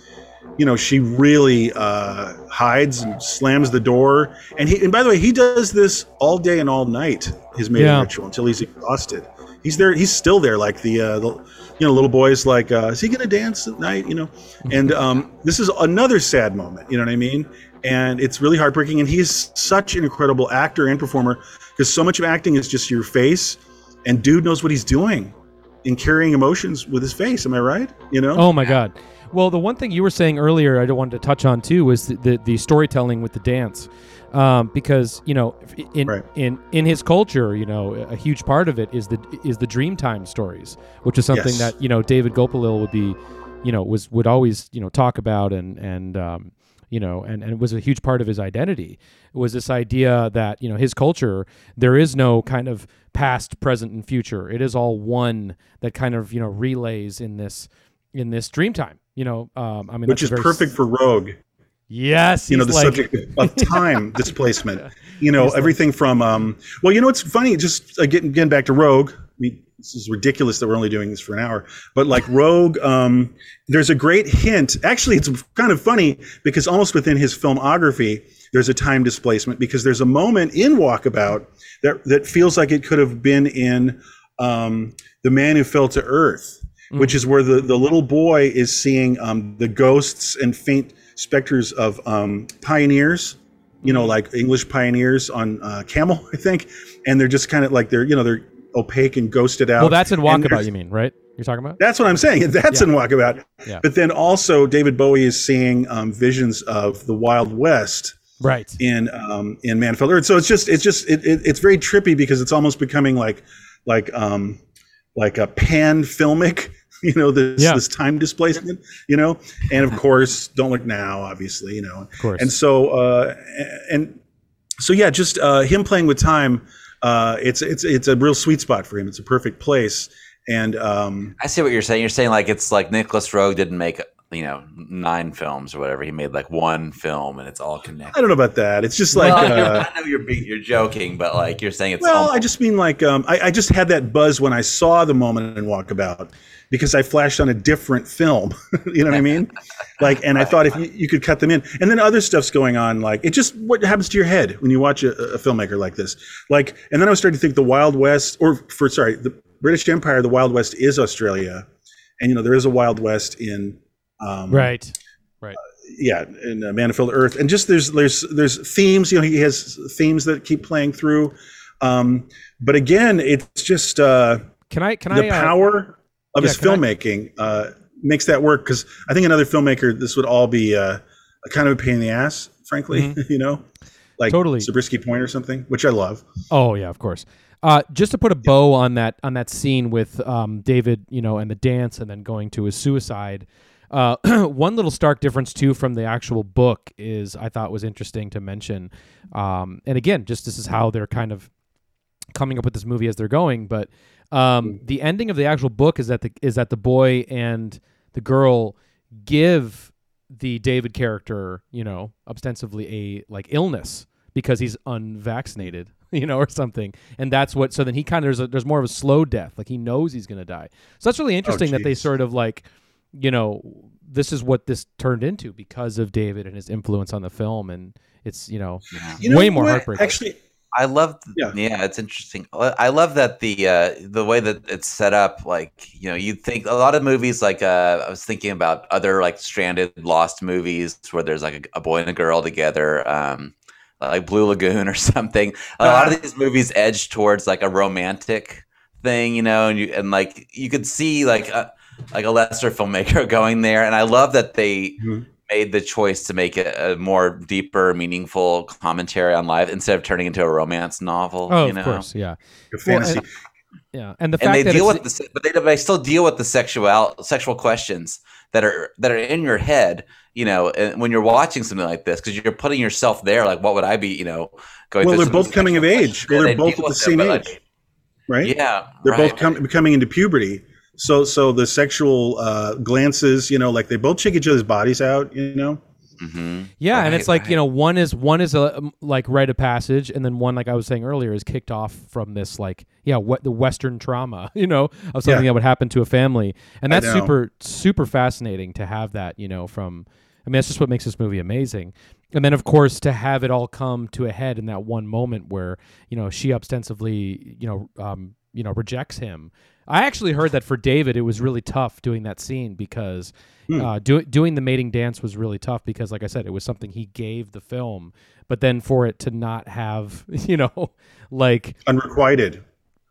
you know she really uh, hides and slams the door. And he and by the way he does this all day and all night his mating Yeah. ritual until he's exhausted. He's there he's still there like the, uh, the you know little boys like uh, is he gonna dance at night? You know? And um, this is another sad moment you know what i mean? And it's really heartbreaking and he's such an incredible actor and performer because so much of acting is just your face and dude knows what he's doing in carrying emotions with his face am i right? You know? Oh my god. Well, the one thing you were saying earlier, I wanted to touch on too, was the the, the storytelling with the dance, um, because you know, in Right. in in his culture, you know, a huge part of it is the is the Dreamtime stories, which is something Yes. that you know David Gulpilil would be, you know, was would always you know talk about and and um, you know, and, and it was a huge part of his identity. It was this idea that, you know, his culture, there is no kind of past, present, and future. It is all one that kind of, you know, relays in this in this dream time. You know, um, I mean, which is perfect s- for Roeg. Yes, you know the like- subject of *laughs* time displacement. You know He's like- everything from um well you know what's funny just uh, getting, getting back to Roeg I mean, this is ridiculous that we're only doing this for an hour but like *laughs* Roeg um there's a great hint actually it's kind of funny because almost within his filmography there's a time displacement because there's a moment in walkabout that that feels like it could have been in um the man who fell to earth which is where the, the little boy is seeing um, the ghosts and faint specters of um, pioneers, you know, like English pioneers on uh, camel, *laughs* I think, and they're just kind of like they're you know they're opaque and ghosted out. well, that's in Walkabout. You mean right? You're talking about? That's what I'm saying. *laughs* That's Yeah. in Walkabout. Yeah. But then also David Bowie is seeing um, visions of the Wild West Right. in um, in Manfield Earth. So it's just it's just it, it, it's very trippy because it's almost becoming like like um like a pan filmic, *laughs* you know, this Yeah. this time displacement, you know, and of course, don't look now, obviously, you know, Of course. and so uh, and so yeah, just uh, him playing with time. Uh, it's it's it's a real sweet spot for him. It's a perfect place, and um, I see what you're saying. You're saying like it's like Nicolas Roeg didn't make you know nine films or whatever. He made like one film and it's all connected. I don't know about that. It's just like well, *laughs* uh, I know you're being, you're joking, but like you're saying it's well, almost- I just mean like um, I, I just had that buzz when I saw the moment in Walkabout because I flashed on a different film. *laughs* you know what I mean? Like, and I thought if you, you could cut them in, and then other stuff's going on. Like, it just what happens to your head when you watch a, a filmmaker like this. Like, and then I was starting to think the Wild West, or for sorry, the British Empire, the Wild West is Australia, and you know there is a Wild West in. Um, Right. Right. yeah, in uh, Man of Filled Earth, and just there's there's there's themes. You know, he has themes that keep playing through. Um, but again, it's just uh, Can I? Can the I? uh, power of yeah, his can I- filmmaking uh, makes that work. Because I think another filmmaker, this would all be uh, a kind of a pain in the ass, frankly. *laughs* you know, like Mm-hmm. Totally. Zabriskie Point or something, which I love. Oh yeah, of course. Uh, just to put a bow on that on that scene with um, David, you know, and the dance, and then going to his suicide. Uh, *clears throat* one little stark difference too from the actual book is I thought was interesting to mention. Um, and again, just this is how they're kind of coming up with this movie as they're going. But um, the ending of the actual book is that the is that the boy and the girl give the David character, you know, ostensibly a like illness because he's unvaccinated, *laughs* you know, or something. And that's what. So then he kind of there's a, there's more of a slow death, like he knows he's gonna die. So that's really interesting that they sort of like, you know, this is what this turned into because of David and his influence on the film, and it's you know, You know way more what? heartbreaking. Actually, I love, Yeah. yeah. it's interesting. I love that the uh, the way that it's set up. Like you know, you'd think a lot of movies. Like uh, I was thinking about other like stranded, lost movies where there's like a, a boy and a girl together, um, like Blue Lagoon *laughs* or something. A lot of these movies edge towards like a romantic thing, you know, and you and like you could see like a, like a lesser filmmaker *laughs* going there, and I love that they Mhm. Made the choice to make it a more deeper, meaningful commentary on life instead of turning into a romance novel. oh, you know? of course, yeah, a fantasy. and- yeah, and the And they that deal with the, but they, they still deal with the sexual sexual questions that are that are in your head. You know, and when you're watching something like this, because you're putting yourself there. Like, what would I be? You know, going. Well, through they're both coming of age. Well, they're both at the same them, age, like, right? Yeah, they're right. both com- coming into puberty. So, so the sexual uh, glances, you know, like they both check each other's bodies out, you know. Mhm. Yeah, and it's like right. you know, one is one is a um, like rite of passage, and then one, like I was saying earlier, is kicked off from this like yeah, what the Western trauma, *laughs* you know, of something Yeah. that would happen to a family, and that's super super fascinating to have that, you know, from. I mean, that's just what makes this movie amazing, and then of course to have it all come to a head in that one moment where you know she ostensibly you know um you know rejects him. I actually heard that for David, it was really tough doing that scene because Hmm. uh, do, doing the mating dance was really tough because, like I said, it was something he gave the film, but then for it to not have, *laughs* you know, like Unrequited.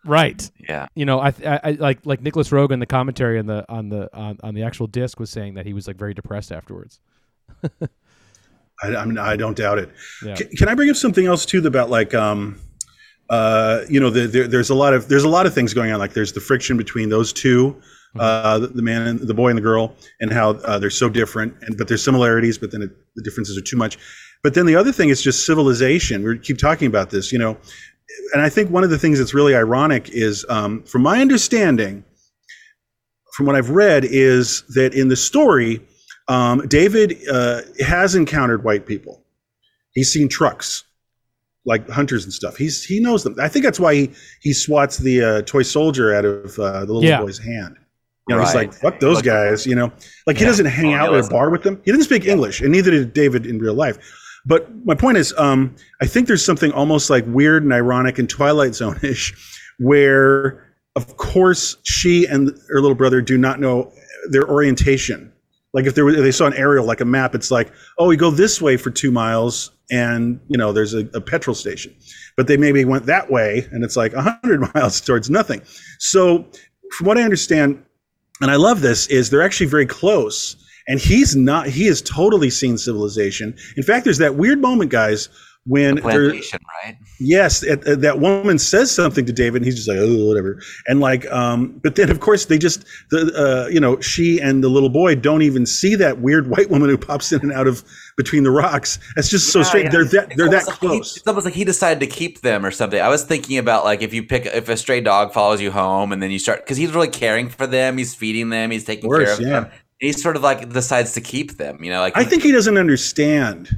right, Yeah. you know, I, I, I like like Nicholas Rogan, the commentary on the on the on, on the actual disc was saying that he was like very depressed afterwards. *laughs* I, I mean, I don't doubt it. Yeah. Can, can I bring up something else too about like, um, uh, you know, the, there, there's a lot of there's a lot of things going on. Like, there's the friction between those two, uh, the, the man, and the boy, and the girl, and how uh, they're so different. And but there's similarities, but then it, the differences are too much. But then the other thing is just civilization. We keep talking about this, you know, and I think one of the things that's really ironic is, um, from my understanding, from what I've read, is that in the story, Um, David uh, has encountered white people. He's seen trucks, like hunters and stuff. He's he knows them. I think that's why he he swats the uh, toy soldier out of uh, the little Yeah. boy's hand. You know, he's like, "Fuck those guys." You know, like he doesn't hang Oh, out yeah, at a bar with them. He didn't speak English, and neither did David in real life. But my point is, um, I think there's something almost like weird and ironic and Twilight Zone-ish, where, of course, she and her little brother do not know their orientation. Like if, there were, if they saw an aerial, like a map, it's like, oh, we go this way for two miles, and you know, there's a, a petrol station. But they maybe went that way, and it's like hundred *laughs* miles towards nothing. So, from what I understand, and I love this, is they're actually very close. And he's not, he has totally seen civilization. In fact, there's that weird moment, guys, when there, Plantation, right? yes, it, uh, that woman says something to David, and he's just like, oh, whatever. And like, um, but then of course they just, the, uh, you know, she and the little boy don't even see that weird white woman who pops in and out of between the rocks. It's just so strange. yeah. They're that, It's they're that almost like he- close. it's almost like he decided to keep them or something. I was thinking about like if you pick if a stray dog follows you home and then you start because he's really caring for them, he's feeding them, he's taking Of care of yeah. them. And he sort of like decides to keep them. You know, like I think he doesn't understand.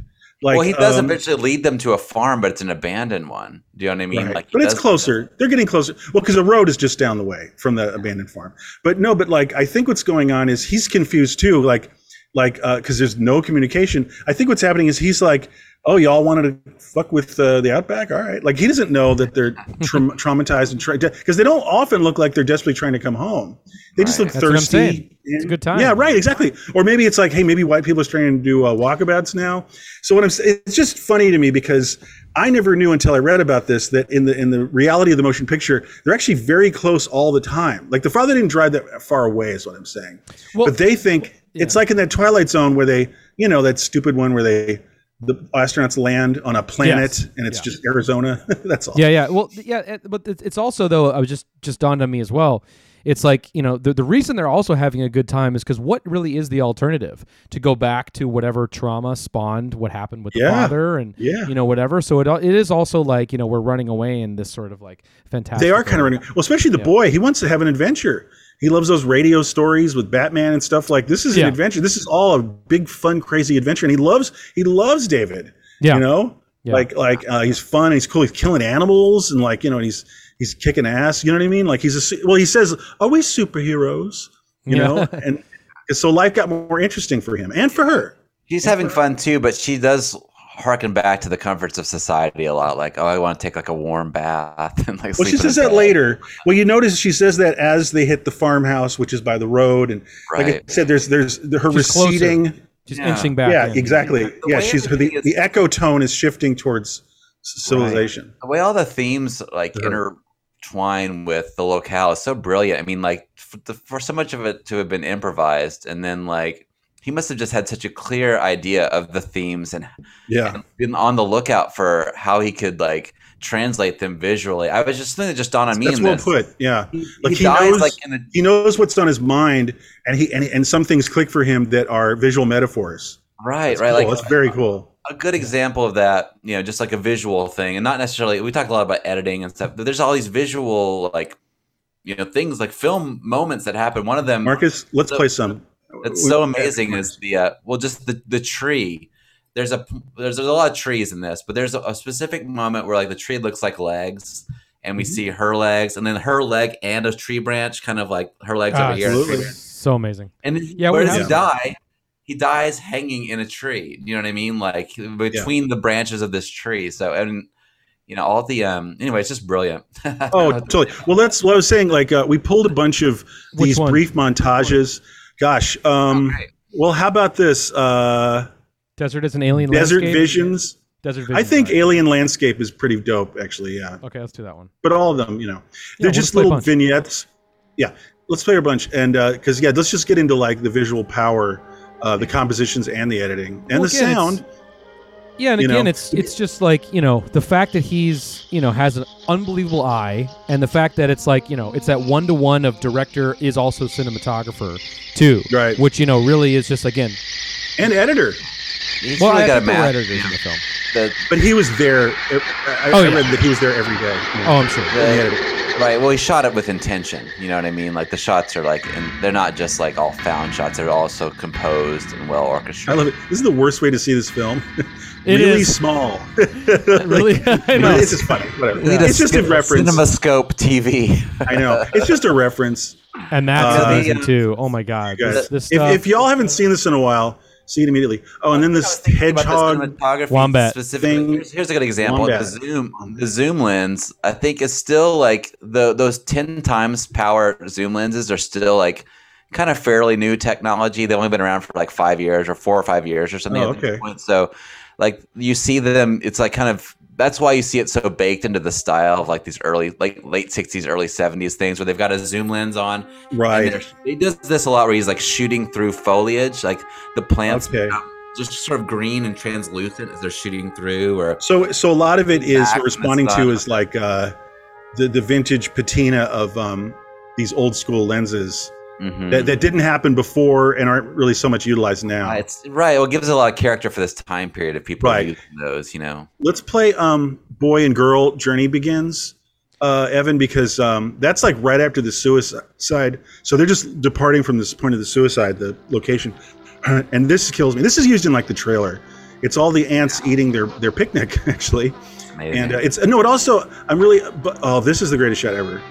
Like, well, he does um, eventually lead them to a farm, but it's an abandoned one. Do you know what I mean? Right. Like, but it's closer. They're getting closer. Well, because the road is just down the way from the abandoned farm. But no, but like I think what's going on is he's confused too. Like, like because there's no communication. I think what's happening is he's like, oh, y'all wanted to fuck with uh, the outback. All right. Like he doesn't know that they're *laughs* tra- traumatized and because they don't often look like they're desperately trying to come home. They just Right. look That's thirsty. It's a good time. Yeah, right. Exactly. Or maybe it's like, hey, maybe white people are trying to do uh, walkabouts now. So what I'm saying, it's just funny to me because I never knew until I read about this that in the in the reality of the motion picture, they're actually very close all the time. Like the father didn't drive that far away, is what I'm saying. Well, but they think it's like in that Twilight Zone where they, you know, that stupid one where they the astronauts land on a planet Yes. and it's Yeah. just Arizona. *laughs* That's all. Yeah, yeah. Well, yeah, but it's also though. I was just just dawned on me as well. It's like you know the the reason they're also having a good time is because what really is the alternative to go back to whatever trauma spawned what happened with the father and Yeah. you know whatever. So it it is also like you know we're running away in this sort of like fantastic. They are kind of running. Well, especially the Yeah. boy. He wants to have an adventure. He loves those radio stories with Batman and stuff. Like this is Yeah. an adventure. This is all a big, fun, crazy adventure. And he loves. He loves David. Yeah. You know, Yeah. like like uh, he's fun. He's cool. He's killing animals and like you know he's he's kicking ass. You know what I mean? Like he's a. Well, he says, "Are we superheroes?" You Yeah. know, and so life got more interesting for him and for her. She's having fun too, but she does harken back to the comforts of society a lot. Like, oh, I want to take like a warm bath *laughs* and like. Well, she sleep in says that bed. later. Well, you notice she says that as they hit the farmhouse, which is by the road, and like I said, there's there's her She's closer. receding. Yeah. inching back. yeah, in. exactly. The Yeah, way she's the, is- the echo tone is shifting towards c- civilization. The way all the themes like Sure. intertwine with the locale is so brilliant. I mean, like for, the, for so much of it to have been improvised, and then like he must have just had such a clear idea of the themes and Yeah, and been on the lookout for how he could like translate them visually. I was just thinking, just dawned on me. that's well this. put. Yeah, He, Like, he he knows- like a he knows what's on his mind, and he and, and some things click for him that are visual metaphors. right, That's right. cool. Like that's very cool. a good example of that, you know, just like a visual thing, and not necessarily. We talk a lot about editing and stuff. But there's all these visual, like, you know, things like film moments that happen. One of them, Marcus, let's So- play some. That's so amazing, is the uh, well, just the the tree. There's a there's, there's a lot of trees in this, but there's a, a specific moment where like the tree looks like legs, and we Mhm. see her legs, and then her leg and a tree branch, kind of like her legs Ah, over here, and a tree absolutely. branch. So amazing. And then Yeah, where does he die? He dies hanging in a tree. You know what I mean? Like between the branches of this tree. So and you know all the um. Anyway, it's just brilliant. Oh, totally. Well, that's what I was saying. Like, uh, we pulled a bunch of these brief montages. Gosh. Um, great. well, how about this? Uh, Desert is an alien. Desert landscape? Visions. Desert Visions. I think right. Alien Landscape is pretty dope, actually. Yeah, Okay, let's do that one. but all of them, you know, Yeah, they're we'll just just play a little vignettes. Yeah, let's play a bunch, and because yeah, let's just get into like the visual power, uh, the compositions, and the editing, and Well, the again, it's- sound. Yeah, and You again, know? it's it's just like you know the fact that he's you know has an unbelievable eye, and the fact that it's like you know it's that one to one of director is also cinematographer too, Right. Which you know really is just again. and editor. He's Well, really I got a think there were map. editors in the film. The, But he was there. Uh, I, I Oh, I yeah. read that he was there every day. you know, Oh, I'm sure. the. Right. Well, he shot it with intention. You know what I mean? Like the shots are like, and they're not just like all found shots. They're also composed and well orchestrated. I love it. This is the worst way to see this film. *laughs* It really is. small. *laughs* Really? *laughs* I know. It's just funny. Whatever. We need It's just a cin- reference. CinemaScope TV. I know. It's just a reference. And that's Uh, season the, two. Oh my god. Guys, This, this if, if y'all haven't seen this in a while, see it immediately. Oh, and then this hedgehog. cinematography Wombat specifically. thing. Here's, here's a good example. The zoom, the zoom lens, I think, is still like the those ten times power zoom lenses are still like kind of fairly new technology. They've only been around for like five years or four or five years or something. Oh, at this okay. point. So, like you see them, it's like kind of. That's why you see it so baked into the style of like these early, like late '60s, early '70s things, where they've got a zoom lens on, Right. he does this a lot where he's like shooting through foliage, like the plants Okay. just sort of green and translucent as they're shooting through. Or So, so a lot of it is Back in the responding to is like uh, the the vintage patina of um, these old school lenses Mhm. that, that didn't happen before and aren't really so much utilized now. Uh, it's right. Well, it gives a lot of character for this time period of people Right. using those. You know, Let's play um, "Boy and Girl Journey Begins," uh, Evan, because um, that's like right after the suicide. So they're just departing from this point of the suicide, the location, *clears throat* and this kills me. This is used in like the trailer. It's all the ants eating their their picnic *laughs* actually, amazing. and uh, it's no. It also I'm really. Oh, this is the greatest shot ever.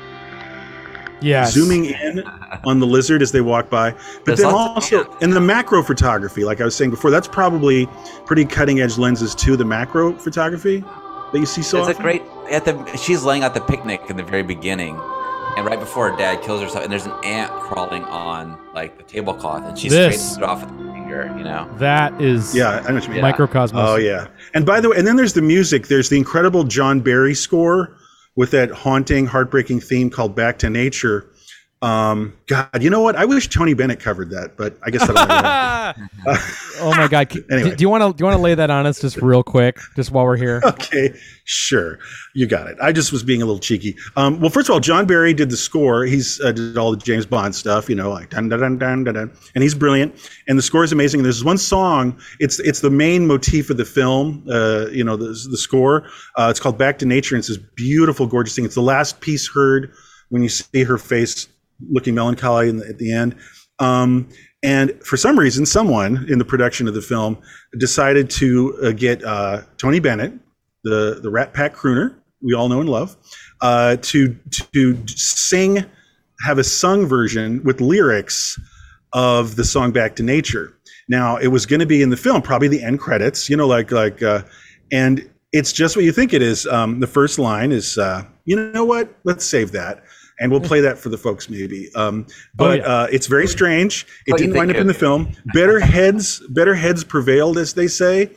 Yes. zooming in on the lizard as they walk by. But There's then lots of- also in the macro photography, like I was saying before, that's probably pretty cutting edge lenses to the macro photography that you see so There's a great at the she's laying out the picnic in the very beginning, and right before her dad kills herself, and there's an ant crawling on like the tablecloth, and she This- straightens it off with her finger. You know, That is yeah, I know what you mean. Yeah. microcosmos. Oh yeah. And by the way, and then there's the music. There's the incredible John Barry score with that haunting, heartbreaking theme called "Back to Nature." Um, God, you know what? I wish Tony Bennett covered that, but I guess that'll *laughs* never oh my god. *laughs* Anyway. do, do you want to do you want to lay that on us just real quick, just while we're here? okay, sure, you got it. I just was being a little cheeky. Um, well, first of all, John Barry did the score. He's uh, did all the James Bond stuff, you know, like dun dun dun dun dun, dun. and he's brilliant. And the score is amazing. And there's one song. It's it's the main motif of the film. Uh, you know, the the score. Uh, it's called Back to Nature, and it's this beautiful, gorgeous thing. It's the last piece heard when you see her face looking melancholy the, at the end. Um, and for some reason, someone in the production of the film decided to uh, get uh, Tony Bennett, the the Rat Pack crooner we all know and love, uh, to to sing, have a sung version with lyrics of the song "Back to Nature." Now it was going to be in the film, probably the end credits, you know, like like, uh, and it's just what you think it is. Um, the first line is, uh, you know what? Let's save that. And we'll play that for the folks, maybe. Um, but yeah. uh, it's very strange. It What do you didn't wind think up in the film. Better *laughs* heads, better heads prevailed, as they say.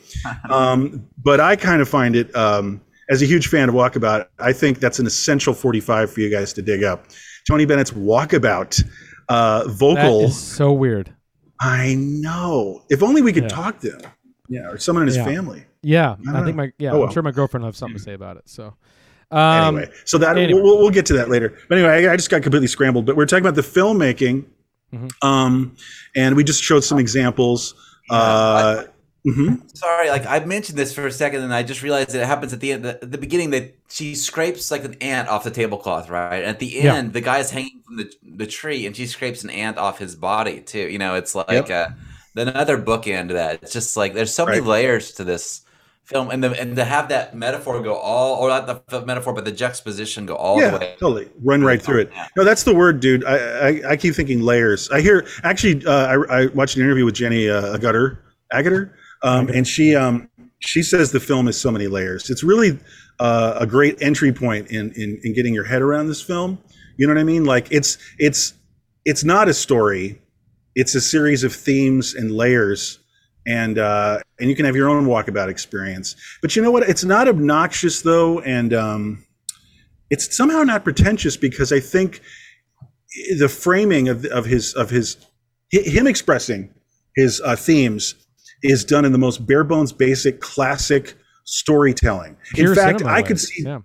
Um, but I kind of find it, um, as a huge fan of Walkabout, I think that's an essential 45 for you guys to dig up. Tony Bennett's Walkabout uh, vocal. is so weird. I know. If only we could Yeah. talk to him. Yeah, or someone in his Yeah. family. Yeah, I I, think know. my yeah, Oh, I'm sure my girlfriend will have something to say about it. So, um, anyway, so that anyway. We'll, we'll get to that later. But anyway, I, I just got completely scrambled. But we're talking about the filmmaking, Mhm. um, and we just showed some examples. Uh, mhm. sorry, like I mentioned this for a second, and I just realized that it happens at the end, the, the beginning that she scrapes like an ant off the tablecloth, right? And at the Yeah. end, the is hanging from the the tree, and she scrapes an ant off his body too. You know, it's like Yep. uh, another bookend to that. It's just like there's so many Right. layers to this film, and the, and to have that metaphor go all, or not the metaphor, but the juxtaposition go all yeah, the way. totally. Run right through it. No, that's the word, dude. I, I, I keep thinking layers. I hear actually. Uh, I, I watched an interview with Jenny uh, Agutter, Agater, um, and she um, she says the film is so many layers. It's really uh, a great entry point in, in in getting your head around this film. You know what I mean? Like it's it's it's not a story. It's a series of themes and layers. And uh, and you can have your own walkabout experience, but you know what? It's not obnoxious though, and um, it's somehow not pretentious because I think the framing of, of his of his him expressing his uh, themes is done in the most bare bones, basic, classic storytelling. pure in fact, I way. could see Yeah.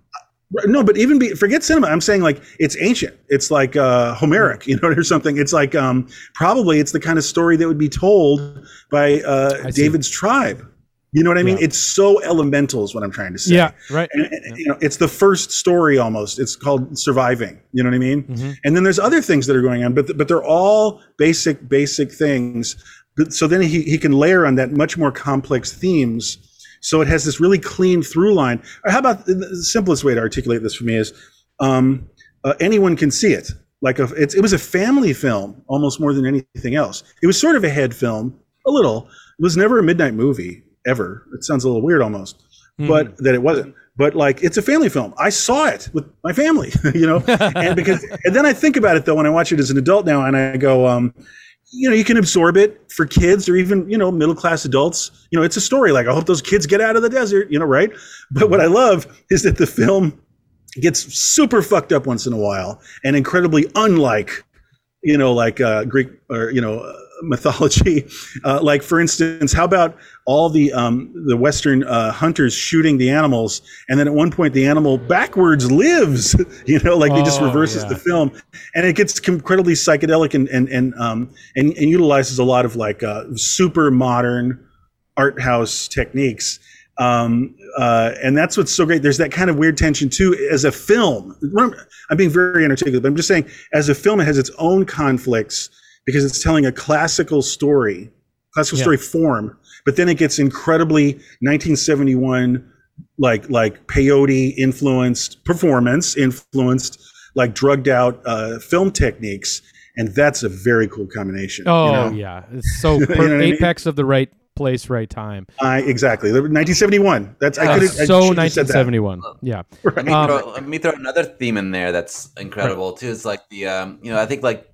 No, but even be, forget cinema. I'm saying like it's ancient. It's like uh, Homeric, you know, *laughs* or something. It's like um, probably it's the kind of story that would be told by uh, David's tribe. You know what I mean? Yeah. It's so elemental, is what I'm trying to say. Yeah, right. And, and, you know, it's the first story almost. It's called surviving. You know what I mean? Mhm. And then there's other things that are going on, but but they're all basic basic things. But- So then he he can layer on that much more complex themes. So it has this really clean through line. Or how about the- simplest way to articulate this for me is um, uh, anyone can see it. Like a, it's, it was a family film almost more than anything else. It was sort of a head film, a little. It was never a midnight movie ever. It sounds a little weird almost, but that it wasn't. But like it's a family film. I saw it with my family, *laughs* you know, *laughs* and because and then I think about it though when I watch it as an adult now, and I go, um, you know, you can absorb it for kids or even you know middle class adults. You know, it's a story. Like I hope those kids get out of the desert, you know, right? But what I love is that the film gets super fucked up once in a while and incredibly unlike you know like uh greek or you know uh, mythology *laughs* uh, like for instance how about all the um the western uh, hunters shooting the animals and then at one point the animal backwards lives *laughs* you know like he just Oh, reverses yeah. the film and it gets incredibly psychedelic and and and um and, and utilizes a lot of like uh super modern art house techniques um, uh, and that's what's so great. There's that kind of weird tension too as a film. I'm, I'm being very inarticulate, but I'm just saying, as a film, it has its own conflicts because it's telling a classical story, classical Yeah. story form, but then it gets incredibly 1971, like like peyote influenced performance, influenced like drugged out uh, film techniques, and that's a very cool combination. you Oh know? yeah, it's so *laughs* You know what I mean? apex of the right place, right time. I exactly. 1971. That's I Uh, could so have 1971. Yeah. Let me, Um, throw, let me throw another theme in there that's incredible too. It's like the um, you know I think like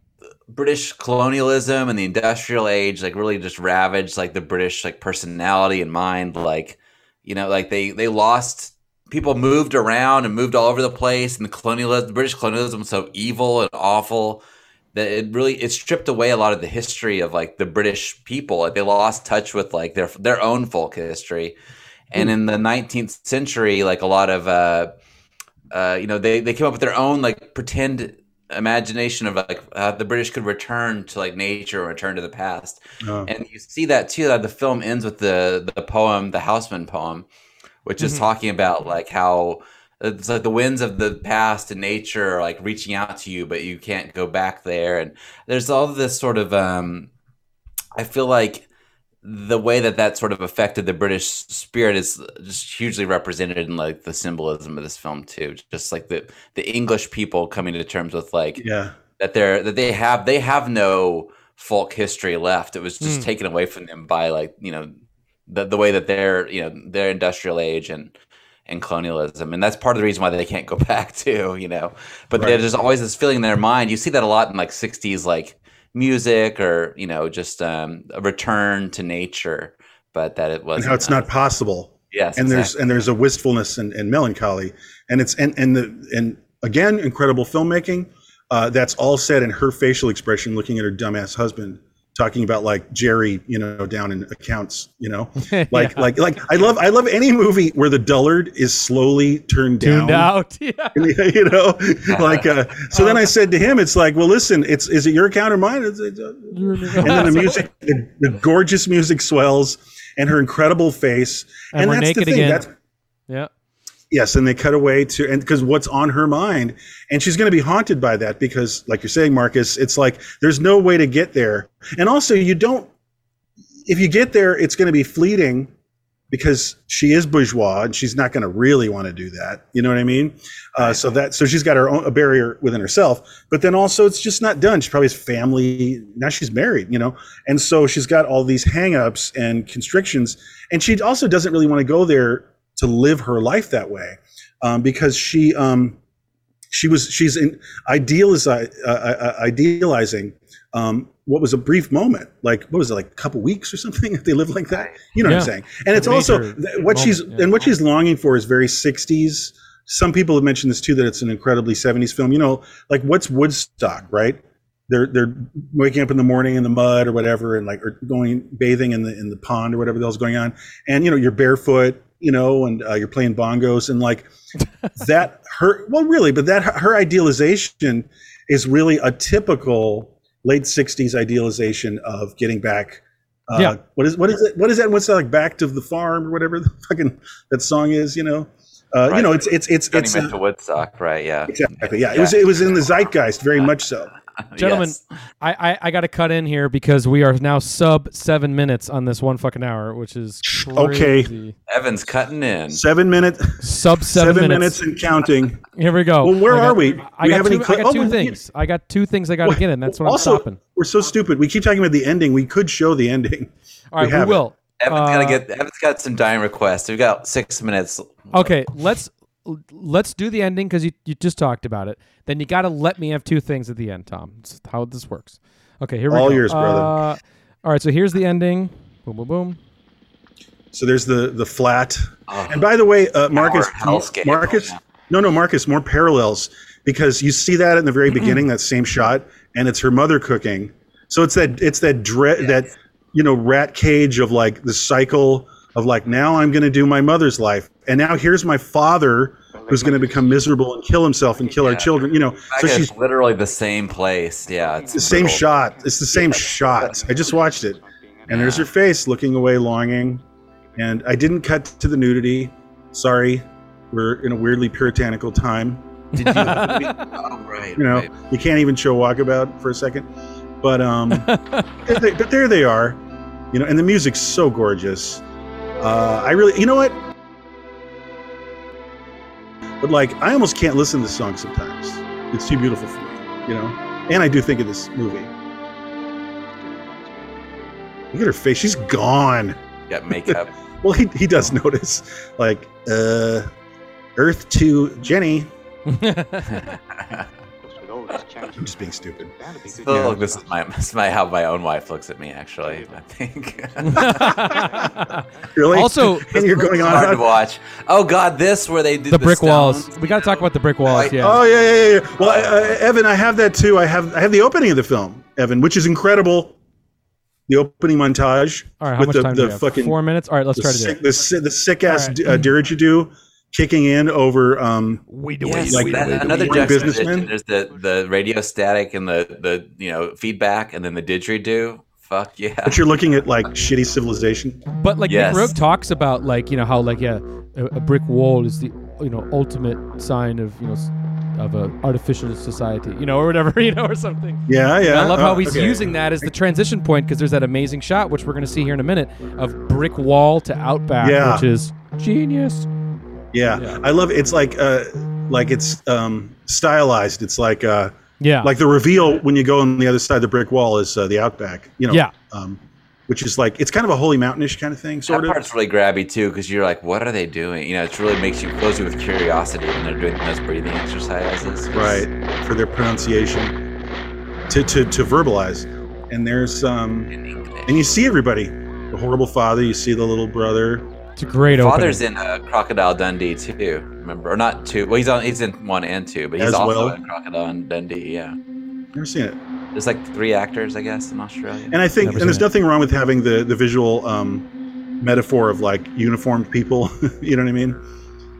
British colonialism and the industrial age like really just ravaged like the British like personality and mind. Like you know like they they lost people moved around and moved all over the place and the colonialism the British colonialism was so evil and awful that it really it stripped away a lot of the history of like the British people. Like they lost touch with like their their own folk history. And in the 19th century, like a lot of uh, uh, you know, they they came up with their own like pretend imagination of like uh, the British could return to like nature or return to the past. Oh. And you see that too. That the film ends with the the poem, the Housman poem, which is Mhm. talking about like how it's like the winds of the past and nature are like reaching out to you, but you can't go back there. And there's all this sort of um, I feel like the way that that sort of affected the British spirit is just hugely represented in like the symbolism of this film too. Just like the the English people coming to terms with like Yeah. that they're that they have they have no folk history left. It was just Hmm. taken away from them by like you know the the way that they're you know their industrial age and and colonialism, and that's part of the reason why they can't go *laughs* back to You know, but Right. there's always this feeling in their mind. You see that a lot in like '60s like music or you know just um, a return to nature, but that it was how it's not possible. Yes, and there's and there's a wistfulness and, and melancholy. And it's and and the and again incredible filmmaking uh, that's all said in her facial expression looking at her dumbass husband talking about like jerry you know down in accounts you know *laughs* like Yeah. like like i love i love any movie where the dullard is slowly turned down tuned out. *laughs* Yeah. *laughs* you know like uh, so then i said to him it's like well listen it's is it your account or mine uh, and then the music the, the gorgeous music swells and her incredible face And we're naked again. that's Yeah. Yes, and they cut away to and because what's on her mind, and she's going to be haunted by that because, like you're saying, Marcus, it's like there's no way to get there, and also you don't. If you get there, it's going to be fleeting because she is bourgeois and she's not going to really want to do that. You know what I mean? Uh, so that so she's got her own a barrier within herself, but then also it's just not done. She probably has family now. She's married, you know, and so she's got all these hangups and constrictions, and she also doesn't really want to go there to live her life that way um, because she um, she was she's in idealizi- uh, uh, idealizing um, what was a brief moment like what was it like a couple weeks or something *laughs* if they live like that? You know what i'm saying? And it's A also what she's yeah. and what she's longing for is very 60s some people have mentioned this too that it's an incredibly 70s film. You know like what's woodstock right? They're they're waking up in the morning in the mud or whatever and like or going bathing in the in the pond or whatever the hell's going on. And you know you're barefoot you know and uh, you're playing bongos and like *laughs* that her well really but that her idealization is really a typical late 60s idealization of getting back Uh, Yeah. What is what is it? What is that? What's that like? Back to the farm or whatever *laughs* the fucking that song is. You know. Uh, Right. You know, it's it's it's Turning it's him uh, into Woodstock, right? Yeah. exactly yeah. It was it was in the zeitgeist very much so. *laughs* Gentlemen, Yes. I, I, I got to cut in here because we are now sub seven minutes on this one fucking hour, which is crazy. Okay. Evan's cutting in. Seven minutes, Sub seven, seven, minutes. minutes. and counting. Here we go. Well, where I got- are we? I We got, have two, any I got oh, two well, things. I got two things I got to get in. That's what also, I'm stopping. we're so stupid. We keep talking about the ending. We could show the ending. All right, we, have it. will. Evan's Uh, gotta get. Evan's got some dying requests. We've got six minutes. Okay, let's let's do the ending because you, you just talked about it. Then you got to let me have two things at the end, Tom. It's how this works. Okay, here we go. All go. yours, brother. Uh, all right, so here's the ending. Boom, boom, boom. So there's the the flat. Oh, And by the way, uh, Marcus, Power. Marcus, no, no, Marcus, more parallels because you see that in the very beginning, that same shot, and it's her mother cooking. So it's that it's that dread that you know rat cage of like the cycle of like now I'm going to do my mother's life, and now here's my father who's going to become miserable and kill himself and kill our children. You know, so she's literally the same place. Yeah, it's the same brutal. shot. It's the same shot. I just watched it, and there's her face looking away, longing. And I didn't cut to the nudity. Sorry, we're in a weirdly puritanical time. Did you? *laughs* oh, right. You know, right. you can't even show walkabout for a second. But um, *laughs* but there they are. You know, and the music's so gorgeous. Uh, I really, you know what? But like, I almost can't listen to the song sometimes. It's too beautiful for me. You know, and I do think of this movie. Look at her face; she's gone. Got makeup. *laughs* Well, he, he does notice, like, uh, Earth to Jenny. *laughs* *laughs* I'm just being stupid. Still, look, this is my, *laughs* this is my how my own wife looks at me. Actually, I think. *laughs* Really? Also- *laughs* and you're going It's on. hard to watch. Oh God, this where they do the brick walls. We got to talk about the brick walls. Like, Yeah. Oh yeah, yeah, yeah. yeah. Well, uh, Evan, I have that too. I have I have the opening of the film, Evan, which is incredible. The opening montage All right, how with much the, time do we have? fucking Four minutes. All right, let's try to do sick, it. the, the sick ass All right. uh, didgeridoo kicking in over. Um, We do Yes, Like that- the- the another one businessman? There's the the radio static and the the you know feedback, and then the didgeridoo. Fuck yeah. but you're looking at like shitty civilization. But like Yes. Nick Roeg talks about, like you know how like yeah, a, a brick wall is the you know ultimate sign of you know of a artificial society, you know, or whatever, *laughs* you know, or something. Yeah, And yeah. I love how Oh, he's okay. using that as the transition point because there's that amazing shot, which we're going to see here in a minute, of brick wall to outback, Yeah. which is genius. Yeah. Yeah. I love it's like uh like it's um stylized. It's like uh Yeah. like the reveal when you go on the other side of the brick wall is uh, the outback. You know. Yeah. Um, which is like it's kind of a holy mountainish kind of thing, sort that of. part's really grabby too, because you're like, what are they doing? You know, it really makes you fills you with curiosity when they're doing those breathing exercises. Right. For their pronunciation. To to to verbalize. And there's um In and you see everybody. The horrible father, you see the little brother. It's a great Father's opening. in uh, Crocodile Dundee too. Remember, or not two? Well, he's on. He's in one and two, but he's As also well? in Crocodile Dundee. Yeah, Never seen it. there's like three actors, I guess, in Australia. And I think Never and there's it. nothing wrong with having the the visual um metaphor of like uniformed people. *laughs* you know what I mean?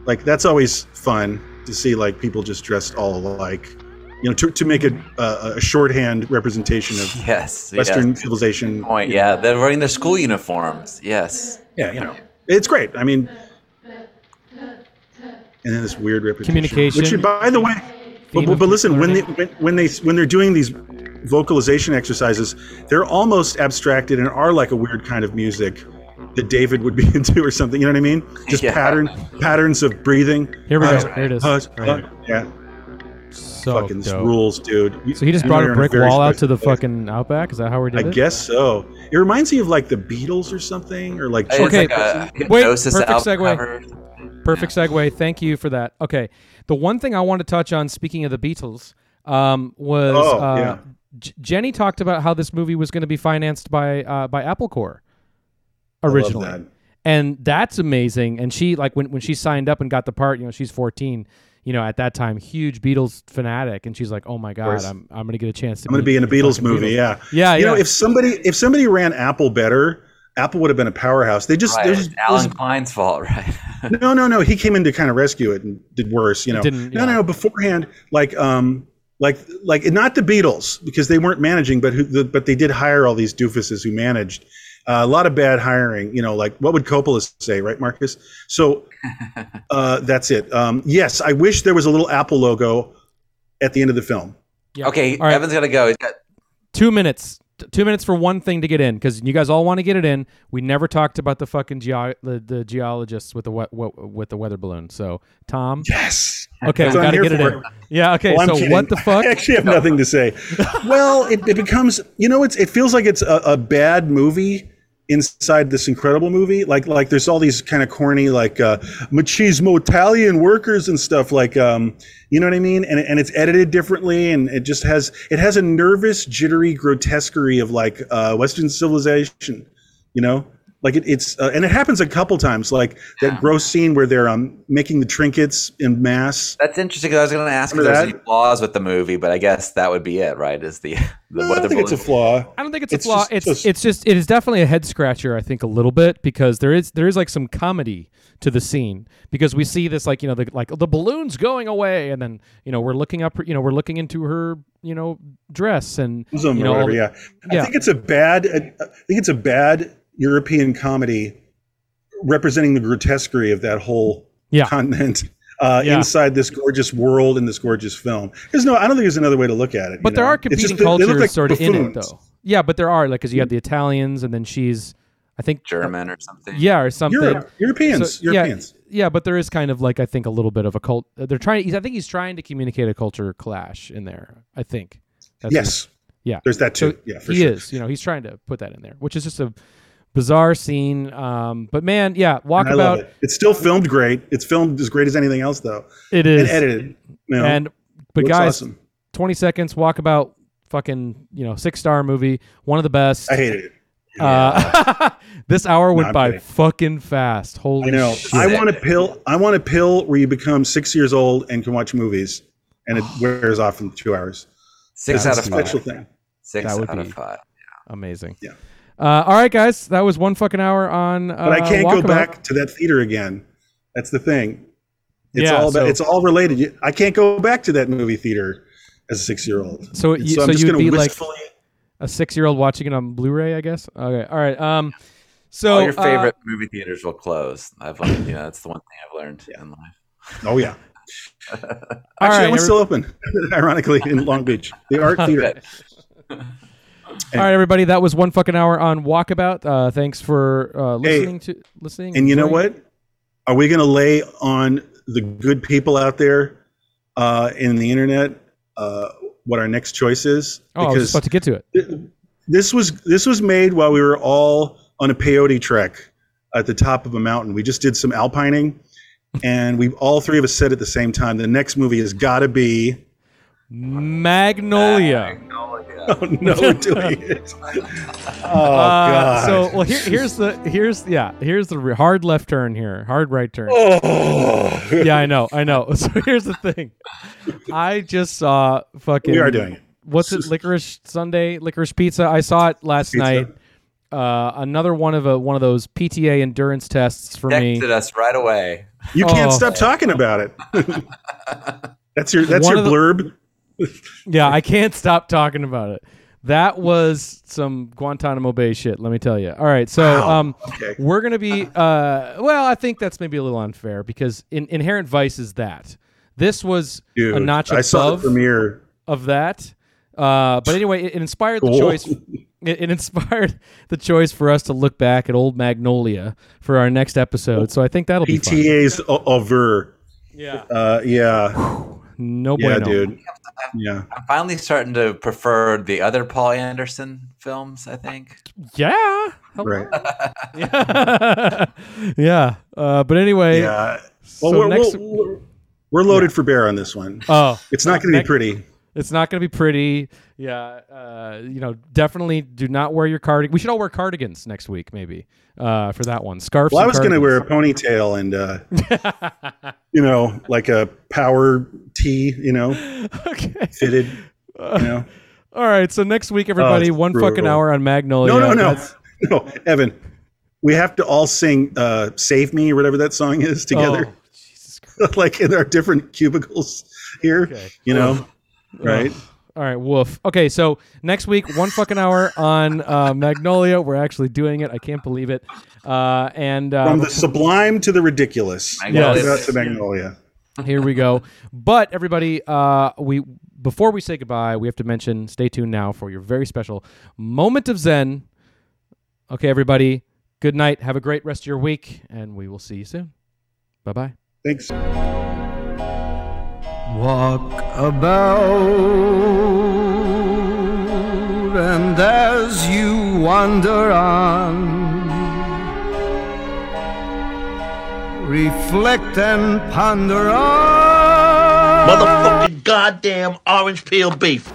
Like that's always fun to see like people just dressed all alike. You know, to, to make a, a a shorthand representation of *laughs* yes, Western yes. civilization. point. Yeah, they're wearing their school uniforms. Yes. Yeah, you know, it's great. I mean, and then this weird repetition. Communication. Which, by the way, but, but, but listen, when they when, when, they when they're doing these vocalization exercises, they're almost abstracted and are like a weird kind of music that David would be *laughs* into or something. You know what I mean? Just Yeah. pattern patterns of breathing. Here we go. Hush, Here it is. hush, Right hush. Yeah, So fucking dope. rules, dude. You- So he just you brought a brick very wall out to the place. fucking outback. Is that how we did I it? I guess so. It reminds me of like the Beatles or something, or like It's Okay, like a wait, perfect segue. cover. Perfect segue. Thank you for that. Okay, the one thing I want to touch on, speaking of the Beatles, um, was Oh, uh, yeah. J- Jenny talked about how this movie was going to be financed by uh, by Apple Corps I love originally, that. and that's amazing. And she like when when she signed up and got the part, you know, she's 14. You know, at that time, huge Beatles fanatic, and she's like, "Oh my god. I'm I'm going to get a chance to I'm going to be in a Beatles fucking movie. Yeah. Yeah, You know, if somebody if somebody ran Apple better, Apple would have been a powerhouse. They just Right. there's it's Allen Klein's fault, right? *laughs* no no no. He came in to kind of rescue it and did worse. You know, didn't- no yeah. no no. Beforehand, like um like like not the Beatles because they weren't managing, but who the, but they did hire all these doofuses who managed. Uh, a lot of bad hiring. You know, like what would Coppola say, right, Marcus? So *laughs* uh, that's it. Um, yes, I wish there was a little Apple logo at the end of the film. Yeah. Okay, All right. Evan's gotta go. He's got Two minutes. Two minutes for one thing to get in because you guys all want to get it in. We never talked about the fucking geo- the, the geologists with the we- we- with the weather balloon. So Tom, Yes. okay, we got to get it for in. Yeah, okay. Well, so kidding. what the *laughs* fuck? I actually have nothing to say. *laughs* well, it, it becomes, you know, it's it feels like it's a, a bad movie inside this incredible movie. Like like there's all these kind of corny like uh, machismo Italian workers and stuff. Like um, you know what I mean? And and it's edited differently, and it just has it has a nervous, jittery grotesquerie of like uh, Western civilization. You know. Like it, it's uh, and it happens a couple times, like that gross scene where they're um making the trinkets in mass. That's interesting because I was going to ask if there's that? any flaws with the movie, but I guess that would be it, right? Is the *laughs* the I weather don't think it's a flaw. I don't think it's, It's a flaw. just- it's just- it's just it is definitely a head scratcher. I think a little bit because there is there is like some comedy to the scene because we see this like you know the like the balloon's going away and then you know we're looking up you know we're looking into her you know dress and you know, whatever. the- Yeah. yeah. I think it's a bad. I think it's a bad European comedy representing the grotesquerie of that whole Yeah. continent uh, Yeah. inside this gorgeous world and this gorgeous film. There's no. I don't think there's another way to look at it. But you there know? are competing just that they look cultures like sort of in it though. Yeah, but there are like because you have the Italians and then she's I think German or something. yeah or something. Europe, Europeans, So, yeah, Europeans. yeah, but there is kind of like I think a little bit of a cult. uh, They're trying. I think he's trying to communicate a culture clash in there. I think. That's yes. Yeah. There's that too. So yeah, for he sure. is. You know, he's trying to put that in there, which is just a bizarre scene. Um, but man, yeah, And I walkabout. it. It's still filmed great. It's filmed as great as anything else, though, It is and edited. You know, And but guys, awesome. twenty seconds. Walkabout. Fucking you know six star movie. One of the best. I hated it. Uh, *laughs* this hour went I'm by kidding. fucking fast. Holy I know. shit. I want a pill. I want a pill where you become six years old and can watch movies, and it *sighs* wears off in two hours. Six That's out a of five. special thing. Six That would out be- of five. Amazing. Yeah. Uh, all right, guys, that was one fucking hour on. Uh, But I can't go back to that theater again. That's the thing. It's Yeah, all about, so- it's all related. I can't go back to that movie theater as a six year old. So you- so I'm just you'd gonna be like- wistfully. A six-year-old watching it on Blu-ray, I guess. Okay, all right. Um, so All your uh, favorite movie theaters will close. I've learned, you know, that's the one thing I've learned in life. Oh yeah. *laughs* all Actually, right, that one's every- still open. *laughs* Ironically, in Long Beach, the art *laughs* theater. Good. all right, everybody. That was one fucking hour on Walkabout. Uh, thanks for uh, Hey, listening to listening. And you know what? Are we going to lay on the good people out there uh, in the internet uh, what our next choice is? Oh, I was about to get to it. this was this was made while we were all on a peyote trek at the top of a mountain. We just did some alpining, and we all three of us said at the same time, the next movie has got to be. Magnolia. Oh no, we're doing it. Oh Uh, god. so well, here, here's the here's yeah here's the re- hard left turn here, hard right turn. oh. Yeah, I know, I know. *laughs* So here's the thing. I just saw fucking. we are doing it. What's it? Licorice Sunday, licorice pizza. I saw it last Pizza. night. Uh, another one of a one of those PTA endurance tests for me. Texted us right away. You can't Oh. stop talking about it. *laughs* that's your that's One your of the- blurb. Yeah, I can't stop talking about it. That was some Guantanamo Bay shit. Let me tell you. All right, so Wow. um, Okay. we're gonna be. Uh, well, I think that's maybe a little unfair because in, Inherent Vice is that. This was Dude, a notch above I saw the premiere. of that. Uh, but anyway, it, it inspired the choice. It, it inspired the choice for us to look back at old Magnolia for our next episode. So I think that'll be. PTA's over. Yeah. Uh, yeah, No yeah, bueno. dude. Yeah. I'm finally starting to prefer the other Paul Anderson films. I think. Yeah. Hello. Right. *laughs* Yeah. *laughs* yeah. Uh, but anyway. Yeah. Well, so we're, next. we're, we're loaded for bear on this one. oh, It's not going to be next- pretty. It's not going to be pretty. Yeah. Uh, you know, definitely do not wear your cardigan. We should all wear cardigans next week, maybe, uh, for that one. Scarves. Well, I was going to wear a ponytail and, uh, *laughs* you know, like a power tee, you know, *laughs* okay. fitted, you know. *laughs* All right. So next week, everybody, it's one fucking hour on Magnolia. No, no, no, That's- no, Evan. We have to all sing uh, "Save Me" or whatever that song is together, Oh, Jesus like in our different cubicles here. Okay. You know, right? All right, woof. Okay, so next week, one fucking hour on uh, Magnolia. We're actually doing it. I can't believe it. Uh, and uh, From the sublime to the ridiculous. Magnolia. To Magnolia. Here we go. But everybody, uh, we before we say goodbye, we have to mention. Stay tuned now for your very special moment of Zen. Okay, everybody. Good night. Have a great rest of your week, and we will see you soon. Bye bye. Thanks. Walk about, and as you wander on, reflect and ponder on. Motherfucking goddamn orange peel beef.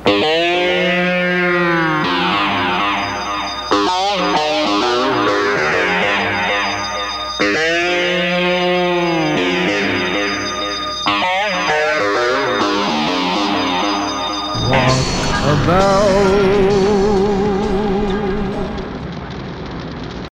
Now.